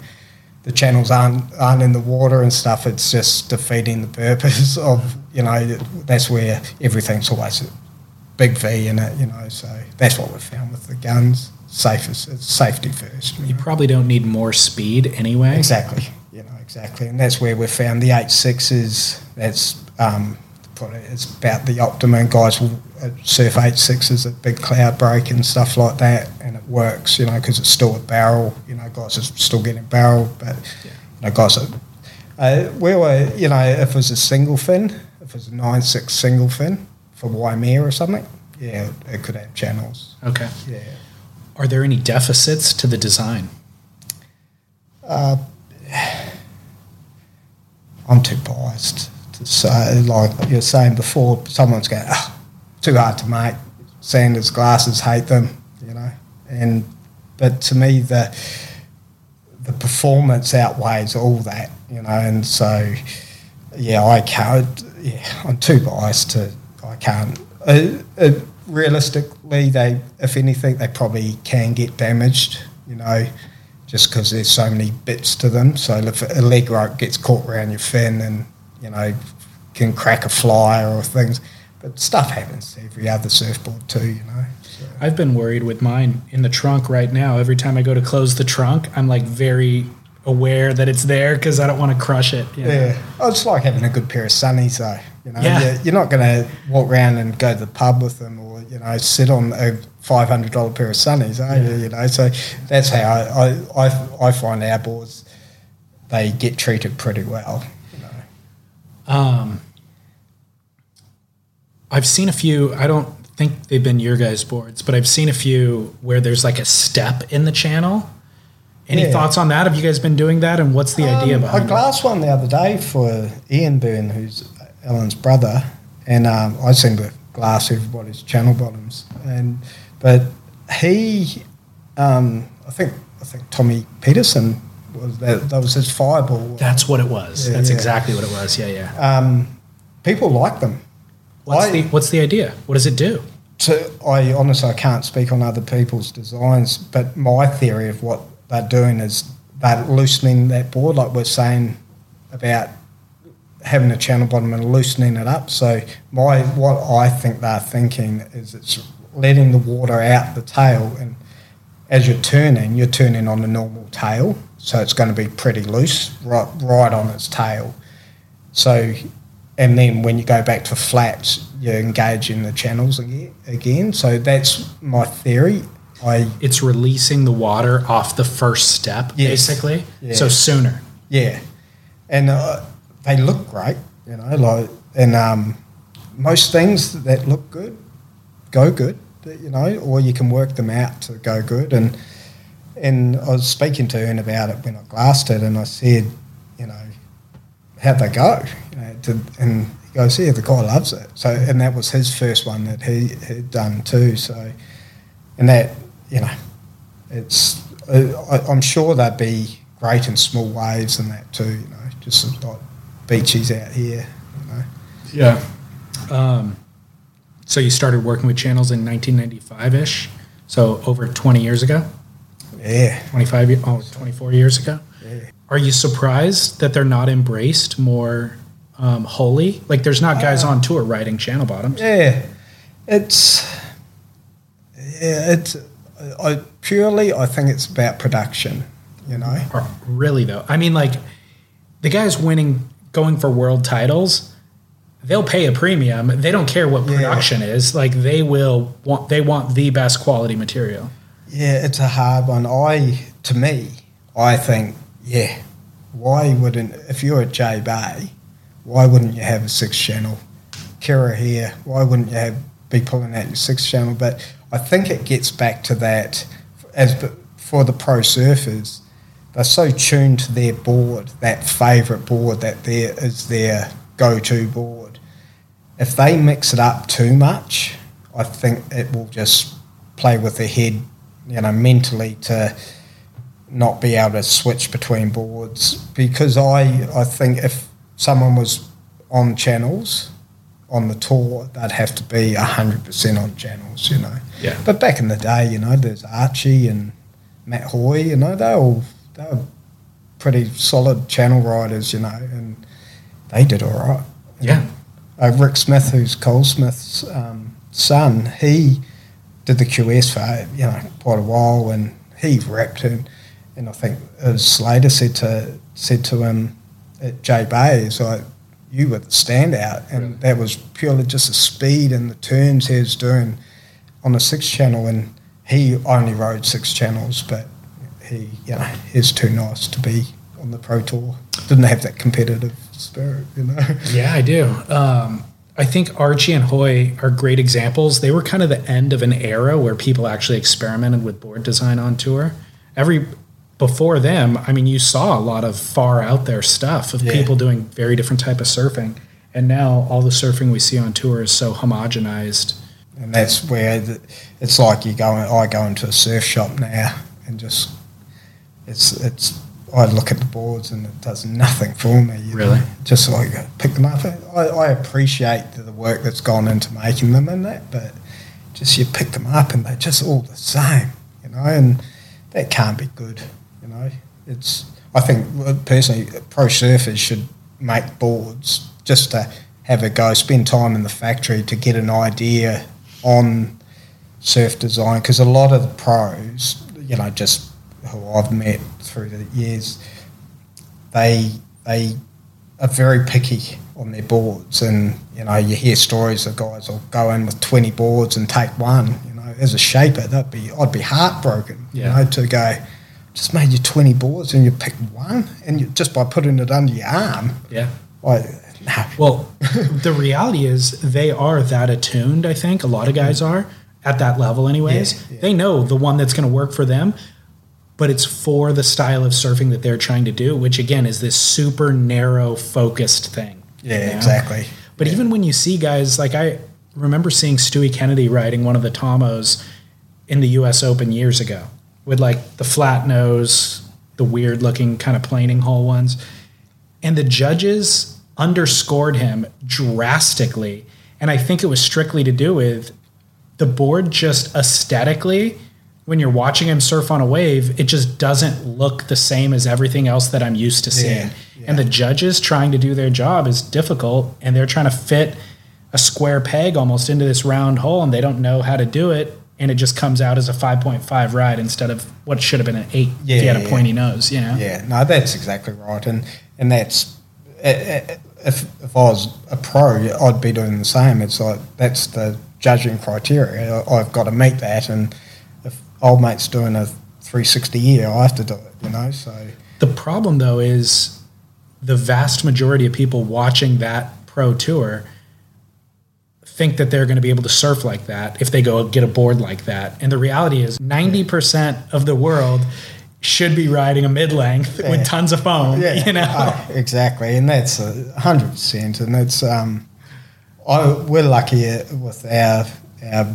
Speaker 2: The channels aren't aren't in the water and stuff. It's just defeating the purpose *laughs* of you know. That's where everything's always a big V in it, you know. So that's what we found with the guns. Safest, it's safety first.
Speaker 1: You probably don't need more speed anyway.
Speaker 2: Exactly. Exactly. And that's where we found the eight sixes. That's um, probably it's about the optimum. Guys will uh, surf eight sixes at big Cloudbreak and stuff like that, and it works. You know, because it's still a barrel. You know, guys are still getting barrel, but you know, guys are. Uh, we were, you know, if it was a single fin, if it was a nine six single fin for Waimea or something, yeah, it could have channels.
Speaker 1: Okay.
Speaker 2: Yeah.
Speaker 1: Are there any deficits to the design?
Speaker 2: Uh, I'm too biased to say, like you're saying before, someone's going, oh, too hard to make. Sanders glasses hate them, you know. And but to me, the the performance outweighs all that, you know. And so, yeah, I can't. Yeah, I'm too biased to. I can't. Uh, uh, realistically, they, if anything, they probably can get damaged, you know, just because there's so many bits to them. So if a leg rope gets caught around your fin and, you know, can crack a flyer or things. But stuff happens to every other surfboard too, you know. So.
Speaker 1: I've been worried with mine in the trunk right now. Every time I go to close the trunk, I'm like very aware that it's there because I don't want to crush it.
Speaker 2: You know? Yeah, oh, it's like having a good pair of sunnies though. You know,
Speaker 1: yeah.
Speaker 2: you're, you're not going to walk around and go to the pub with them or you know sit on a five hundred dollar pair of sunnies, are yeah. you? You know, so that's how I, I, I, find our boards they get treated pretty well. You know.
Speaker 1: Um, I've seen a few. I don't think they've been your guys' boards, but I've seen a few where there's like a step in the channel. Any yeah. thoughts on that? Have you guys been doing that, and what's the um, idea behind
Speaker 2: it? I glassed one the other day for Ian Byrne, who's Allen's brother, and um, I seem to glass everybody's channel bottoms. And but he, um, I think, I think Tommy Peterson was that, that was his fireball.
Speaker 1: That's what it was. Yeah, That's yeah. exactly what it was. Yeah, yeah.
Speaker 2: Um, people like them.
Speaker 1: What's I, the What's the idea? What does it do?
Speaker 2: To, I honestly I can't speak on other people's designs, but my theory of what they're doing is they're loosening that board, like we're saying about having a channel bottom and loosening it up. So my what I think they're thinking is it's letting the water out the tail, and as you're turning, you're turning on the normal tail, so it's going to be pretty loose, right, right on its tail. So, and then when you go back to flats, you engage in the channels again. So that's my theory. I
Speaker 1: it's releasing the water off the first step, yes, basically. Yeah. So sooner.
Speaker 2: Yeah, and. Uh, they look great, you know, like and um, most things that look good go good, you know, or you can work them out to go good. And and I was speaking to Ern about it when I glassed it, and I said, you know, how'd they go? You know, and he goes, yeah, the guy loves it. So and that was his first one that he had done too. So and that you know, it's I, I'm sure they'd be great in small waves and that too. You know, just like beaches out here. You know.
Speaker 1: Yeah. Um, so you started working with channels in 1995 ish. So over 20 years ago.
Speaker 2: Yeah.
Speaker 1: 25, oh, 24 years ago.
Speaker 2: Yeah.
Speaker 1: Are you surprised that they're not embraced more um, wholly? Like there's not guys uh, on tour riding channel bottoms.
Speaker 2: Yeah. It's, yeah, it's, I purely, I think it's about production, you know.
Speaker 1: Really though, I mean, like the guys winning going for world titles, they'll pay a premium. They don't care what production yeah. is. Like they will want they want the best quality material.
Speaker 2: Yeah, it's a hard one. I to me, I think, yeah, why wouldn't if you're at J Bay, why wouldn't you have a six channel? Kirra here, why wouldn't you have be pulling out your six channel? But I think it gets back to that as for the pro surfers, they're so tuned to their board, that favourite board that there is their go-to board. If they mix it up too much, I think it will just play with their head, you know, mentally to not be able to switch between boards. Because I, I think if someone was on channels on the tour, they'd have to be hundred percent on channels, you know.
Speaker 1: Yeah.
Speaker 2: But back in the day, you know, there's Archie and Matt Hoy, you know, they all they were pretty solid channel riders, you know, and they did all right.
Speaker 1: Yeah.
Speaker 2: Uh, Rick Smith, who's Col Smith's um, son, he did the QS for you know quite a while, and he rapped and and I think as Slater said to said to him at J Bay, is like you were the standout, and really? that was purely just the speed and the turns he was doing on the six channel, and he only rode six channels, but he, you know, is too nice to be on the pro tour. Didn't have that competitive spirit, you know. *laughs*
Speaker 1: Yeah, I do. Um, I think Archie and Hoy are great examples. They were kind of the end of an era where people actually experimented with board design on tour. Every before them, I mean, you saw a lot of far out there stuff of
Speaker 2: Yeah.
Speaker 1: people doing very different type of surfing. And now all the surfing we see on tour is so homogenized.
Speaker 2: and that's where the, it's like you go. I go into a surf shop now and just it's it's. I look at the boards and it does nothing for me.
Speaker 1: Really?
Speaker 2: know. Just like uh, pick them up. I, I appreciate the work that's gone into making them and that, but just you pick them up and they're just all the same, you know, and that can't be good, you know. It's I think personally, pro surfers should make boards just to have a go, spend time in the factory to get an idea on surf design because a lot of the pros, you know, just who I've met through the years, they they are very picky on their boards, and you know, you hear stories of guys will go in with twenty boards and take one. You know, as a shaper, that'd be I'd be heartbroken.
Speaker 1: Yeah.
Speaker 2: You know, to go. Just made you twenty boards and you picked one, and you, just by putting it under your arm,
Speaker 1: Yeah.
Speaker 2: like.
Speaker 1: Well, *laughs* the reality is they are that attuned, I think. A lot of guys mm. are at that level, anyways.
Speaker 2: Yeah, yeah.
Speaker 1: They know the one that's going to work for them, but it's for the style of surfing that they're trying to do, which again is this super narrow, focused thing.
Speaker 2: yeah,
Speaker 1: you know?
Speaker 2: exactly.
Speaker 1: But even when you see guys like I remember seeing Stewie Kennedy riding one of the Tomos in the U.S. Open years ago with like the flat nose, the weird looking kind of planing hull ones, and the judges underscored him drastically, and I think it was strictly to do with the board just aesthetically. When you're watching him surf on a wave, it just doesn't look the same as everything else that I'm used to seeing.
Speaker 2: Yeah,
Speaker 1: And the judges trying to do their job is difficult, and they're trying to fit a square peg almost into this round hole, and they don't know how to do it, and it just comes out as a 5.5 ride instead of what should have been an eight yeah, if you had a
Speaker 2: yeah.
Speaker 1: pointy nose. You know?
Speaker 2: Yeah, no, that's exactly right, and and that's if if I was a pro, I'd be doing the same. It's like that's the judging criteria. I've got to meet that, and old mate's doing a 360 year, I have to do it. You know, so
Speaker 1: The problem, though, is the vast majority of people watching that pro tour think that they're going to be able to surf like that if they go get a board like that. And the reality is 90% of the world should be riding a mid length
Speaker 2: Yeah.
Speaker 1: with tons of foam,
Speaker 2: yeah,
Speaker 1: you know?
Speaker 2: oh, exactly, and that's a hundred percent, and it's um, I we're lucky with our our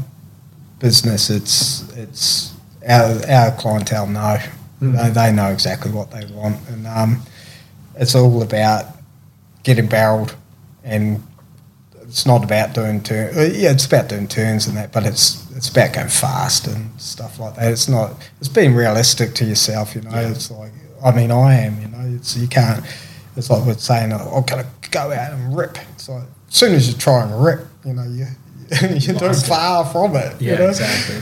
Speaker 2: business. It's it's our our clientele know they, they know exactly what they want, and um, it's all about getting barreled, and it's not about doing turn. uh, Yeah, it's about doing turns and that, but it's it's about going fast and stuff like that. It's not. It's being realistic to yourself. You know, it's like I mean, I am. You know, it's you can't. It's like we're saying, oh, I'm gonna go out and rip. It's like as soon as you try and rip, you know, you *laughs* you're doing far from it. you
Speaker 1: Yeah,
Speaker 2: know?
Speaker 1: exactly.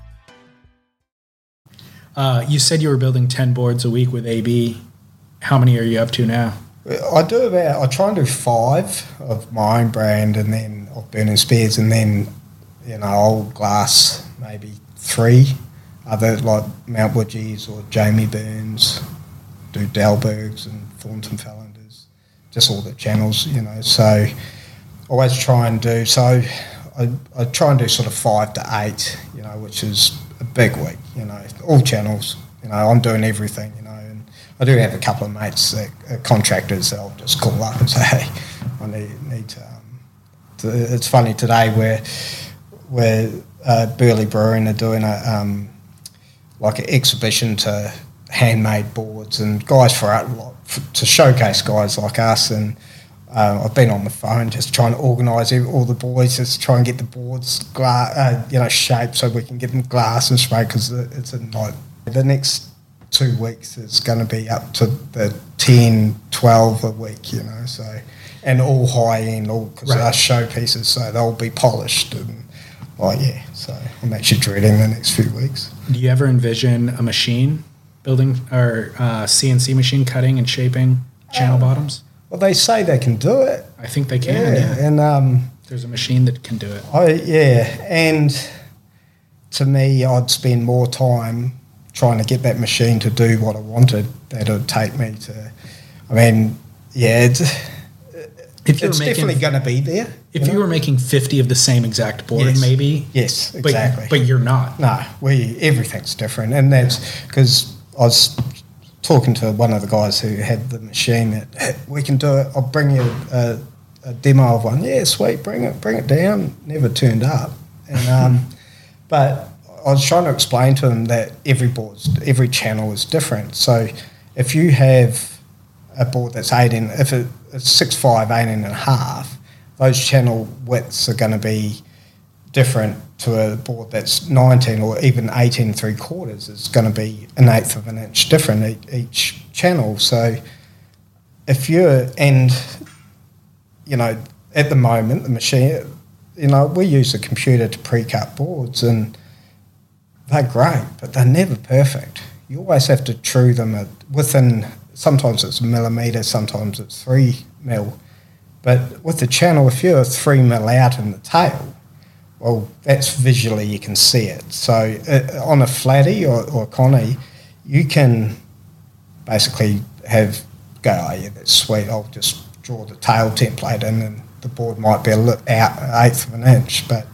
Speaker 1: Uh, you said you were building 10 boards a week with AB. How many are you up to now?
Speaker 2: I do about. I try and do five of my own brand, and then of Byrning Spears, and then you know old glass maybe three other like Mount Woodgees or Jamie Burns, do Dalbergs and Thornton Fallanders, just all the channels, you know. So always try and do so. I, I try and do sort of five to eight, you know, which is a big week, you know, all channels. You know, I'm doing everything, you know, and I do have a couple of mates that are contractors that'll just call up and say, hey, I need, need to, um, to. It's funny today where where uh, Burleigh Brewing are doing a um, like an exhibition to handmade boards and guys for art, like, f- to showcase guys like us and. Uh, I've been on the phone just trying to organise all the boys, just try and get the boards, gla- uh, you know, shaped so we can give them glass and spray because it's a night. The next two weeks is going to be up to the 10, 12 a week, you know. So and all high end, all because
Speaker 1: Right.
Speaker 2: they're showpieces, so they'll be polished and oh yeah. So I'm actually dreading the next few weeks.
Speaker 1: Do you ever envision a machine building or uh, CNC machine cutting and shaping channel bottoms?
Speaker 2: Well, they say they can do it.
Speaker 1: I think they can. Yeah,
Speaker 2: and um,
Speaker 1: there's a machine that can do it.
Speaker 2: Oh yeah, and to me, I'd spend more time trying to get that machine to do what I wanted that it'd take me to. I mean, yeah, it's,
Speaker 1: If you
Speaker 2: it's
Speaker 1: making-
Speaker 2: definitely going to be there.
Speaker 1: If you were making 50 of the same exact board,
Speaker 2: Yes.
Speaker 1: maybe.
Speaker 2: Yes,
Speaker 1: But-
Speaker 2: exactly.
Speaker 1: But, you're not.
Speaker 2: No, we everything's different, and that's because I was talking to one of the guys who had the machine that "Hey, we can do it. I'll bring you a, a demo of one. Yeah, sweet, bring it, bring it down. Never turned up, and um, *laughs* but I was trying to explain to him that every board, every channel is different. So if you have a board that's 18, if it, it's 6'5", 18 and a half, those channel widths are going to be different to a board that's 19 or even 18 and three quarters. It's going to be an eighth of an inch different each, channel. So if you're, and, you know, at the moment, the machine, you know, we use a computer to pre-cut boards and they're great, but they're never perfect. You always have to true them at, within, sometimes it's a millimetre, sometimes it's three mil. But with the channel, if you're three mil out in the tail, well, that's visually you can see it. So uh, on a flatty or, or connie, you can basically have go, oh yeah, that's sweet. I'll just draw the tail template in, and the board might be a li- out an eighth of an inch, but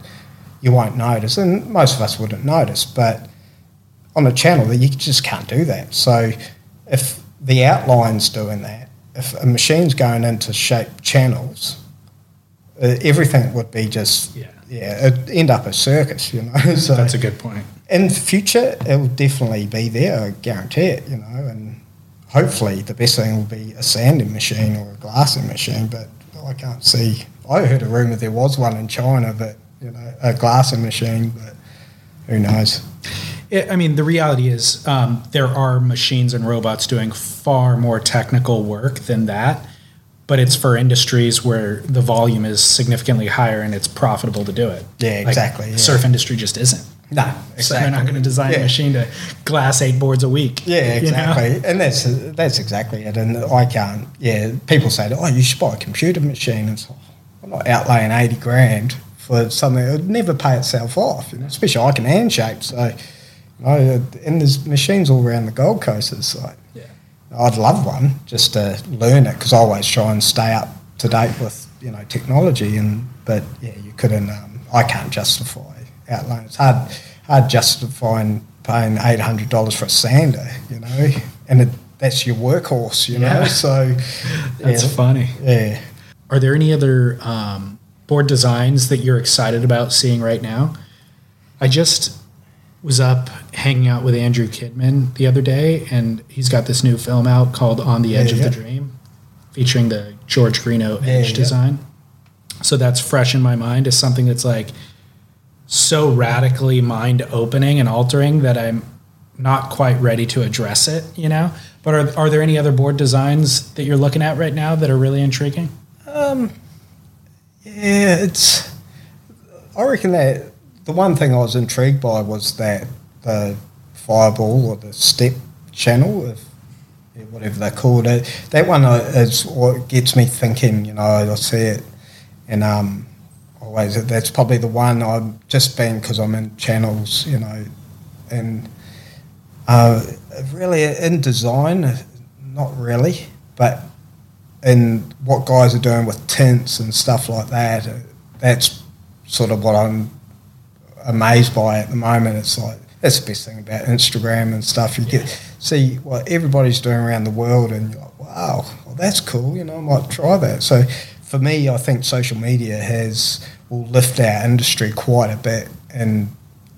Speaker 2: you won't notice, and most of us wouldn't notice. But on a channel, you just can't do that. So if the outline's doing that, if a machine's going into shape channels, uh, everything would be just
Speaker 1: Yeah.
Speaker 2: Yeah, it'd end up a circus, you know. *laughs* so
Speaker 1: That's a good point.
Speaker 2: in the future, it will definitely be there. I guarantee it. You know, and hopefully the best thing will be a sanding machine or a glassing machine. But I can't see. I heard a rumor there was one in China, but you know, a glassing machine. But who knows?
Speaker 1: It, I mean, the reality is um, there are machines and robots doing far more technical work than that, but it's for industries where the volume is significantly higher and it's profitable to do it.
Speaker 2: Yeah,
Speaker 1: Like,
Speaker 2: exactly, yeah.
Speaker 1: Surf industry just isn't.
Speaker 2: No,
Speaker 1: So they're not going to design a machine to glass eight boards a week.
Speaker 2: Yeah,
Speaker 1: you know?
Speaker 2: exactly, and that's that's exactly it. And I can't. Yeah, people say, "Oh, you should buy a computer machine." It's like, I'm not outlaying eighty grand for something that would never pay itself off. You know, especially I can hand shape. So, you know, and there's machines all around the Gold Coast. It's like,
Speaker 1: Yeah.
Speaker 2: I'd love one just to learn it because I always try and stay up to date with you know technology. And but yeah, you couldn't. Um, I can't justify outlaying. It's hard hard justifying paying eight hundred dollars for a sander. You know, and it, that's your workhorse. You know, so *laughs*
Speaker 1: That's
Speaker 2: yeah,
Speaker 1: funny.
Speaker 2: Yeah.
Speaker 1: Are there any other um, board designs that you're excited about seeing right now? I just was up hanging out with Andrew Kidman the other day, and he's got this new film out called On the Edge
Speaker 2: Yeah,
Speaker 1: of
Speaker 2: yeah.
Speaker 1: the Dream, featuring the George Greenough
Speaker 2: Yeah,
Speaker 1: edge design. So that's fresh in my mind as something that's like so radically mind opening and altering that I'm not quite ready to address it, you know? But are, are there any other board designs that you're looking at right now that are really intriguing?
Speaker 2: Um, yeah, it's. I reckon that the one thing I was intrigued by was that fireball or the step channel, if, whatever they called it. That one uh, is what gets me thinking. You know, I see it, and um, always that's probably the one I'm just been because I'm in channels. You know, and uh, really in design, not really, but in what guys are doing with tints and stuff like that, that's sort of what I'm amazed by at the moment. It's like that's the best thing about Instagram and stuff. You get see what everybody's doing around the world, and you're like, wow, well that's cool. You know, I might try that. So for me, I think social media has will lift our industry quite a bit in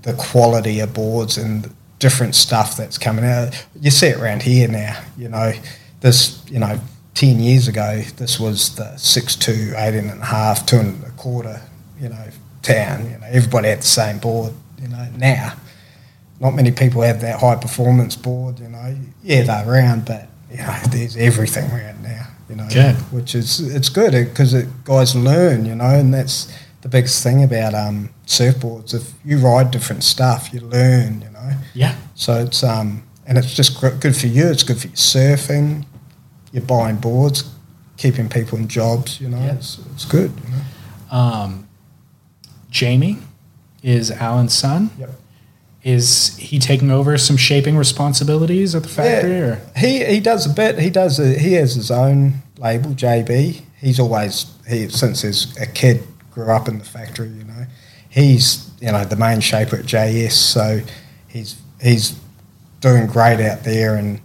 Speaker 2: the quality of boards and different stuff that's coming out. You see it around here now. You know, this you know. 10 years ago, this was the 6'2", 18 and a half, two and a quarter, you know, town. You know, everybody had the same board, you know, now. Not many people have that high performance board, you know. Yeah, they're around, but, you know, *laughs* there's everything around now. You know,
Speaker 1: Good.
Speaker 2: which is it's good because it, guys learn. You know, and that's the biggest thing about um, surfboards. If you ride different stuff, you learn. You know.
Speaker 1: Yeah.
Speaker 2: So it's um and it's just gr- good for you. It's good for your surfing. You're buying boards, keeping people in jobs. You know,
Speaker 1: Yeah.
Speaker 2: it's, it's good. You know?
Speaker 1: Um, Jamie is Allen's son.
Speaker 2: Yep.
Speaker 1: Is he taking over some shaping responsibilities at the factory?
Speaker 2: Yeah,
Speaker 1: Or?
Speaker 2: he he does a bit. He does. A, he has his own label, JB. He's always he since he's a kid grew up in the factory. You know, he's you know the main shaper at JS. So he's he's doing great out there. And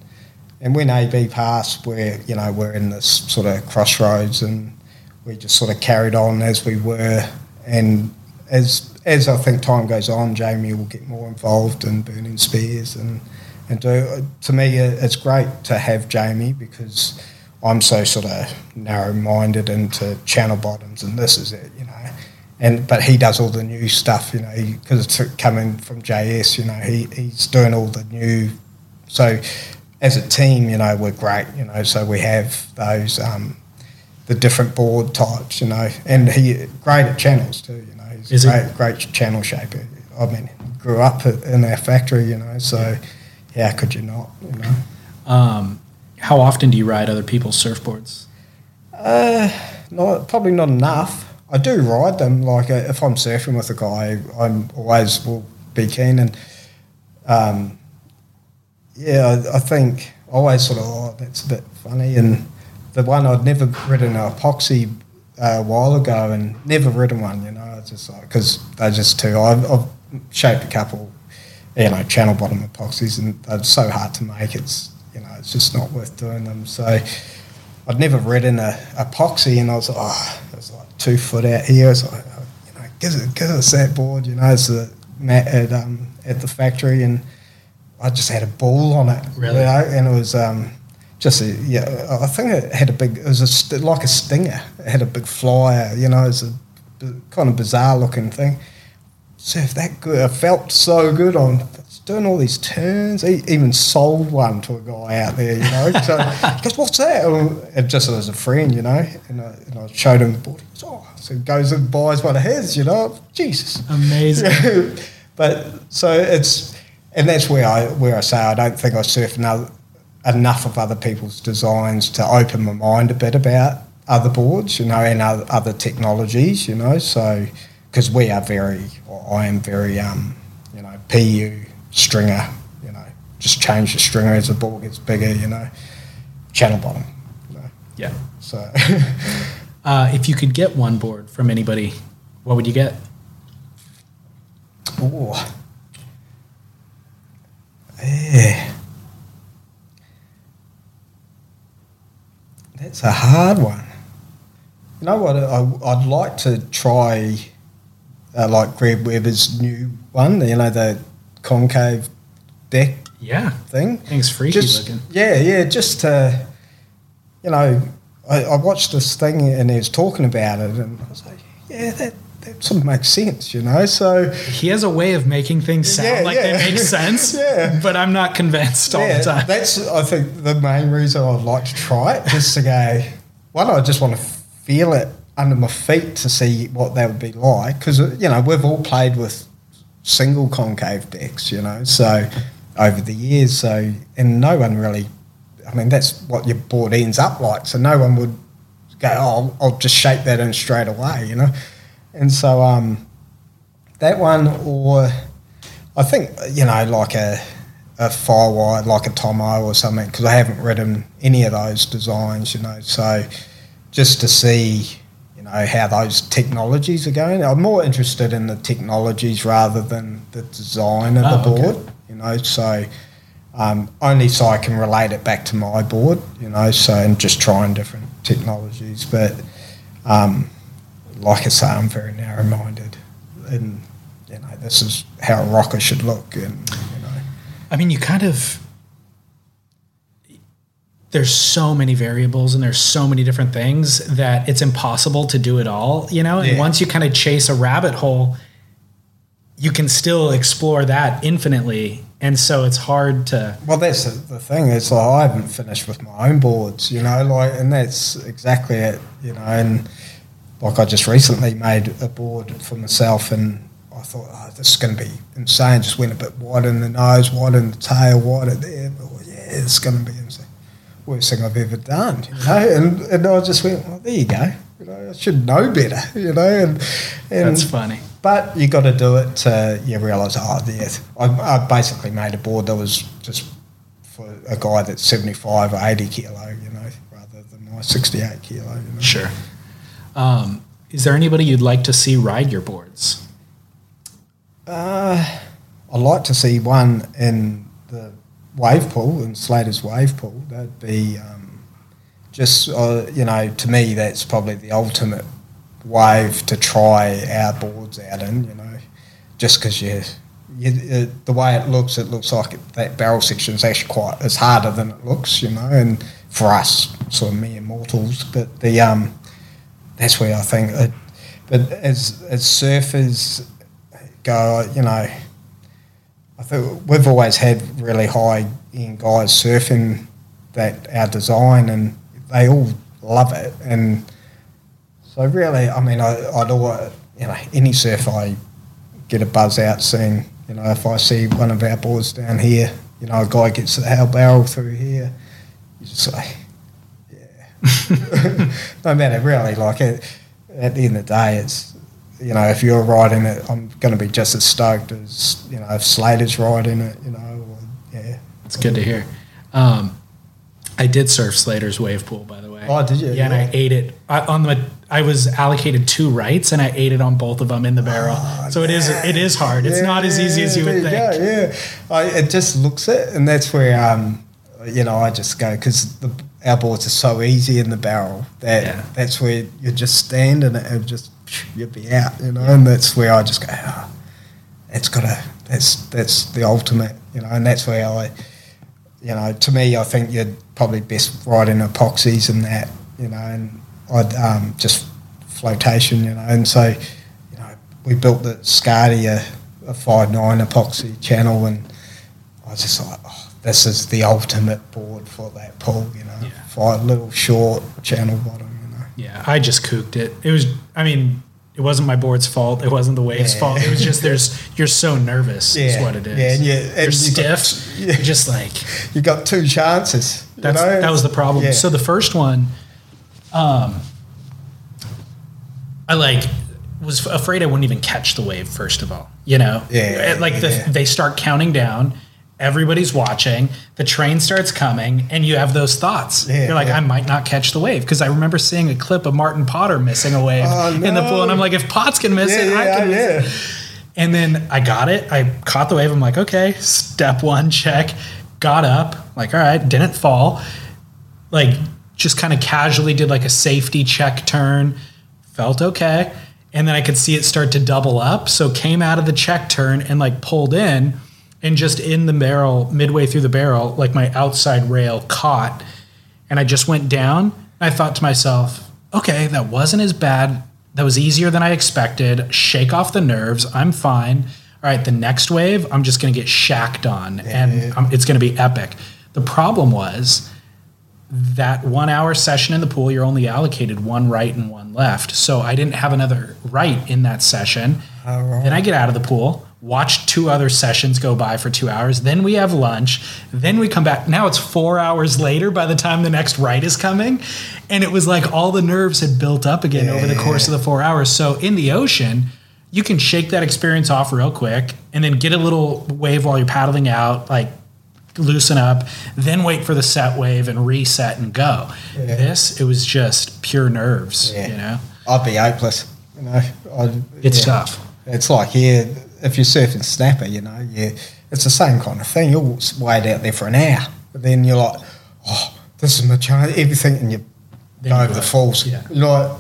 Speaker 2: and when AB passed, we're you know we're in this sort of crossroads, and we just sort of carried on as we were. And as as I think time goes on, Jamie will get more involved in Byrning Spears and and do. To me, it's great to have Jamie because I'm so sort of narrow-minded into channel bottoms, and this is it, you know. And but he does all the new stuff, you know, because it's coming from JS, you know. He he's doing all the new. So as a team, you know, we're great, you know. So we have those. Um, the different board types, you know, and he great at channels too, you. He's
Speaker 1: Is
Speaker 2: a
Speaker 1: he?
Speaker 2: great, great channel shaper. I mean, grew up in our factory, you know, so how could you not, you know?
Speaker 1: Um, how often do you ride other people's surfboards?
Speaker 2: Uh, not probably not enough. I do ride them. Like uh, if I'm surfing with a guy, I'm always will be keen. And um, yeah, I, I think I always sort of oh that's a bit funny. And the one I'd never ridden an epoxy uh, a while ago, and never ridden one. You know, it's just like because they're just too. I've, I've shaped a couple, you know, channel bottom epoxies, and they're so hard to make. It's you know, it's just not worth doing them. So. I'd never ridden a epoxy, and I was like, oh, it was like two foot out here. It's like, oh, you know, give us, give us that board, you know, it's the mat at um, at the factory, and I just had a ball on it,
Speaker 1: Really?
Speaker 2: you know, and it was um, just a, yeah. I think it had a big, it was a st- like a stinger. It had a big flyer, you know, it's a b- kind of bizarre looking thing. Surf that good. I felt so good on doing all these turns. He even sold one to a guy out there, you know. So *laughs* he goes, "What's that?" And just as a friend, you know. And I, and I showed him the board. He goes, "Oh," so he goes and buys one of his, you know. Jesus,
Speaker 1: Amazing. *laughs*
Speaker 2: but so it's, and that's where I where I say I don't think I surf enough, enough of other people's designs to open my mind a bit about other boards, you know, and other, other technologies, you know. So because we are very, or I am very, um, you know, PU stringer, you know, just change the stringer as the ball gets bigger, you know, channel bottom, you know.
Speaker 1: Yeah.
Speaker 2: So *laughs*
Speaker 1: Uh, if you could get one board from anybody, what would you get?
Speaker 2: Oh. Yeah. That's a hard one. You know what? I, I'd like to try, uh, like Greg Webber's new one. You know the concave deck
Speaker 1: Yeah.
Speaker 2: thing.
Speaker 1: Thing's freaky
Speaker 2: Just-
Speaker 1: looking.
Speaker 2: Yeah, yeah. Just to, you know, I, I watched this thing and he was talking about it, and I was like, yeah, that that sort of makes sense, you know. So
Speaker 1: He has a way of making things sound
Speaker 2: Yeah,
Speaker 1: like
Speaker 2: yeah.
Speaker 1: they make *laughs* sense,
Speaker 2: Yeah.
Speaker 1: but I'm not convinced all
Speaker 2: yeah,
Speaker 1: the time.
Speaker 2: that's I think the main reason I'd like to try it, just to go. One, I just want to feel it under my feet to see what that would be like, because uh, you know we've all played with single concave decks, you know, so over the years, so and no one really. I mean, that's what your board ends up like. So no one would go, "Oh, I'll, I'll just shape that in straight away," you know. And so um, that one, or I think you know, like a a firewire, like a Tomo or something, because I haven't written any of those designs, you know. So just to see, you know, how those technologies are going. I'm more interested in the technologies rather than the design of
Speaker 1: Oh,
Speaker 2: the
Speaker 1: okay.
Speaker 2: board, you know. So um, only so I can relate it back to my board, you know. So and just trying different technologies, but. Um, like I say, I'm very narrow-minded, and you know this is how a rocker should look, and you know,
Speaker 1: I mean, you kind of. There's so many variables and there's so many different things that it's impossible to do it all, you know? And
Speaker 2: Yeah.
Speaker 1: once you kind of chase a rabbit hole, you can still explore that infinitely and so it's hard to.
Speaker 2: Well, that's the, the thing. It's like I haven't finished with my own boards, you know, like, and that's exactly it, you know, and like I just recently made a board for myself, and I thought, oh, this is going to be insane. Just went a bit wider in the nose, wider in the tail, wider there. But, oh, yeah, it's going to be insane. Worst thing I've ever done, you know. And, and I just went, well, there you go. You know, I should know better, *laughs* you know. And, and
Speaker 1: That's funny.
Speaker 2: But you got to do it to you realise, oh, yeah. I, I basically made a board that was just for a guy that's 75 or 80 kilo, you know, rather than my 68 kilo. You know?
Speaker 1: Sure. Um, is there anybody you'd like to see ride your boards?
Speaker 2: Uh, I'd like to see one in the wave pool, in Slater's wave pool. That'd be um, just, uh, you know, to me, that's probably the ultimate wave to try our boards out in, you know, just because you, you uh, the way it looks, it looks like it, that barrel section is actually quite, it's harder than it looks, you know, and for us, sort of mere mortals, but the, um, that's where I think, it, but as, as surfers go, you know, I think we've always had really high end guys surfing that our design, and they all love it. And so really, I mean, I, I'd always, you know, any surf I get a buzz out seeing, you know, if I see one of our boards down here, you know, a guy gets the hell barrel through here, you just say. *laughs* no matter really, like it, at the end of the day, it's you know, if you're riding it, I'm going to be just as stoked as you know if Slater's riding it. You know, or, yeah.
Speaker 1: It's good to hear. Um, I did surf Slater's wave pool, by the way.
Speaker 2: Oh, did you?
Speaker 1: Yeah, and I ate it I, on the. I was allocated two rights, and I ate it on both of them in the barrel.
Speaker 2: Oh,
Speaker 1: so it is. It is hard. It's
Speaker 2: Yeah,
Speaker 1: not as easy as you would think.
Speaker 2: go, yeah, I, it just looks it, and that's where um, you know I just go because the our boards are so easy in the barrel that that's where you just stand and it just you'd be out, you know, and that's where I just go. Oh, it's got to. That's that's the ultimate, you know, and that's where I, you know, to me, I think you'd probably best ride in epoxies and that, you know, and I'd um, just flotation, you know, and so, you know, we built the Scardy a, a five nine epoxy channel, and I was just like, oh, this is the ultimate board for that pool, you know, five little short channel bottom, you know.
Speaker 1: Yeah, I just cooked it. It was. I mean, it wasn't my board's fault. It wasn't the wave's
Speaker 2: Yeah.
Speaker 1: fault. It was just there's. You're so nervous. Is what it is.
Speaker 2: yeah, and you-
Speaker 1: you're
Speaker 2: and you got-
Speaker 1: stiff. *laughs* You're just like
Speaker 2: You got two chances. you know?
Speaker 1: that was the problem.
Speaker 2: Yeah.
Speaker 1: So the first one, um, I like was afraid I wouldn't even catch the wave. First of all, you know,
Speaker 2: Yeah,
Speaker 1: like the,
Speaker 2: yeah.
Speaker 1: they start counting down. Everybody's watching. The train starts coming, and you have those thoughts.
Speaker 2: Yeah,
Speaker 1: You're like,
Speaker 2: yeah.
Speaker 1: I might not catch the wave because I remember seeing a clip of Martin Potter missing a wave
Speaker 2: Oh,
Speaker 1: in the pool, and I'm like, if Potts can miss
Speaker 2: Yeah,
Speaker 1: it, I can miss
Speaker 2: yeah.
Speaker 1: it. And then I got it. I caught the wave. I'm like, okay, step one, check. Got up, like, all right, didn't fall. Like, just kind of casually did like a safety check turn, felt okay. And then I could see it start to double up. So came out of the check turn and like pulled in and just in the barrel, midway through the barrel, like my outside rail caught. And I just went down. I thought to myself, okay, that wasn't as bad. That was easier than I expected. Shake off the nerves. I'm fine. All right, the next wave, I'm just going to get shacked on and um, it's going to be epic. The problem was that one hour session in the pool, you're only allocated one right and one left. So I didn't have another right in that session. Then I get out of the pool, watch two other sessions go by for two hours. Then we have lunch. Then we come back. Now it's four hours later by the time the next right is coming. And it was like all the nerves had built up again over the course of the four hours. So in the ocean, you can shake that experience off real quick and then get a little wave while you're paddling out, like loosen up, then wait for the set wave and reset and go.
Speaker 2: Yeah.
Speaker 1: This, it was just pure nerves,
Speaker 2: Yeah.
Speaker 1: you know?
Speaker 2: I'd be hopeless. You know, I'd,
Speaker 1: It's tough.
Speaker 2: It's like here, if you're surfing snapper, you know, yeah, it's the same kind of thing. You'll wait out there for an hour, but then you're like, oh, this is my chance, everything, and you
Speaker 1: Then
Speaker 2: over the falls.
Speaker 1: Yeah.
Speaker 2: Like,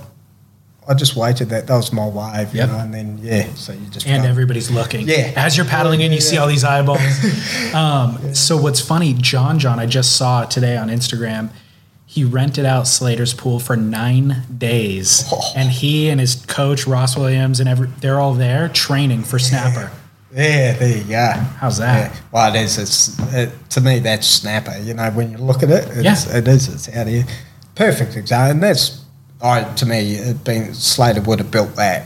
Speaker 2: I just waited that. That was my wave,
Speaker 1: Yep.
Speaker 2: you know, and then yeah, so you just
Speaker 1: and everybody's looking.
Speaker 2: Yeah.
Speaker 1: As you're paddling in, you see all these eyeballs. *laughs* um, So what's funny, John John, I just saw today on Instagram. He rented out Slater's pool for nine days,
Speaker 2: Oh. *laughs*
Speaker 1: and he and his coach Ross Williams and every they're all there training for snapper.
Speaker 2: Yeah, there you go.
Speaker 1: How's that?
Speaker 2: Yeah. Well, it is. It's it, to me that's snapper. You know, when you look at it, it's,
Speaker 1: Yeah.
Speaker 2: it is. It's out here. Perfect example. And that's, I to me, it been Slater would have built that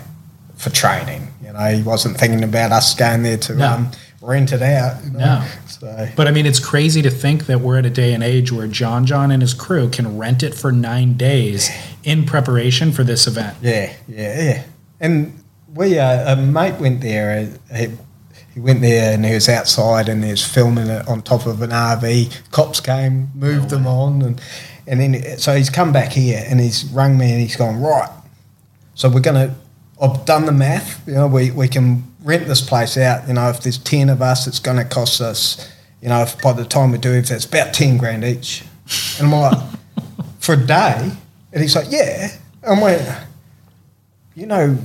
Speaker 2: for training. You know, he wasn't thinking about us going there to
Speaker 1: No.
Speaker 2: um, rent it out. You know?
Speaker 1: No.
Speaker 2: So
Speaker 1: But I mean, it's crazy to think that we're at a day and age where John John and his crew can rent it for nine days in preparation for this event.
Speaker 2: Yeah, yeah, yeah. And we, uh, a mate went there. Uh, he, he went there and he was outside and he was filming it on top of an RV. Cops came, moved them on, and and then so he's come back here and he's rung me and he's gone right. So we're gonna. I've done the math. You know, we, we can rent this place out. You know, if there's ten of us, it's going to cost us. You know, if by the time we do it, it's about ten grand each. And I'm like, *laughs* for a day. And he's like, yeah. I'm like, you know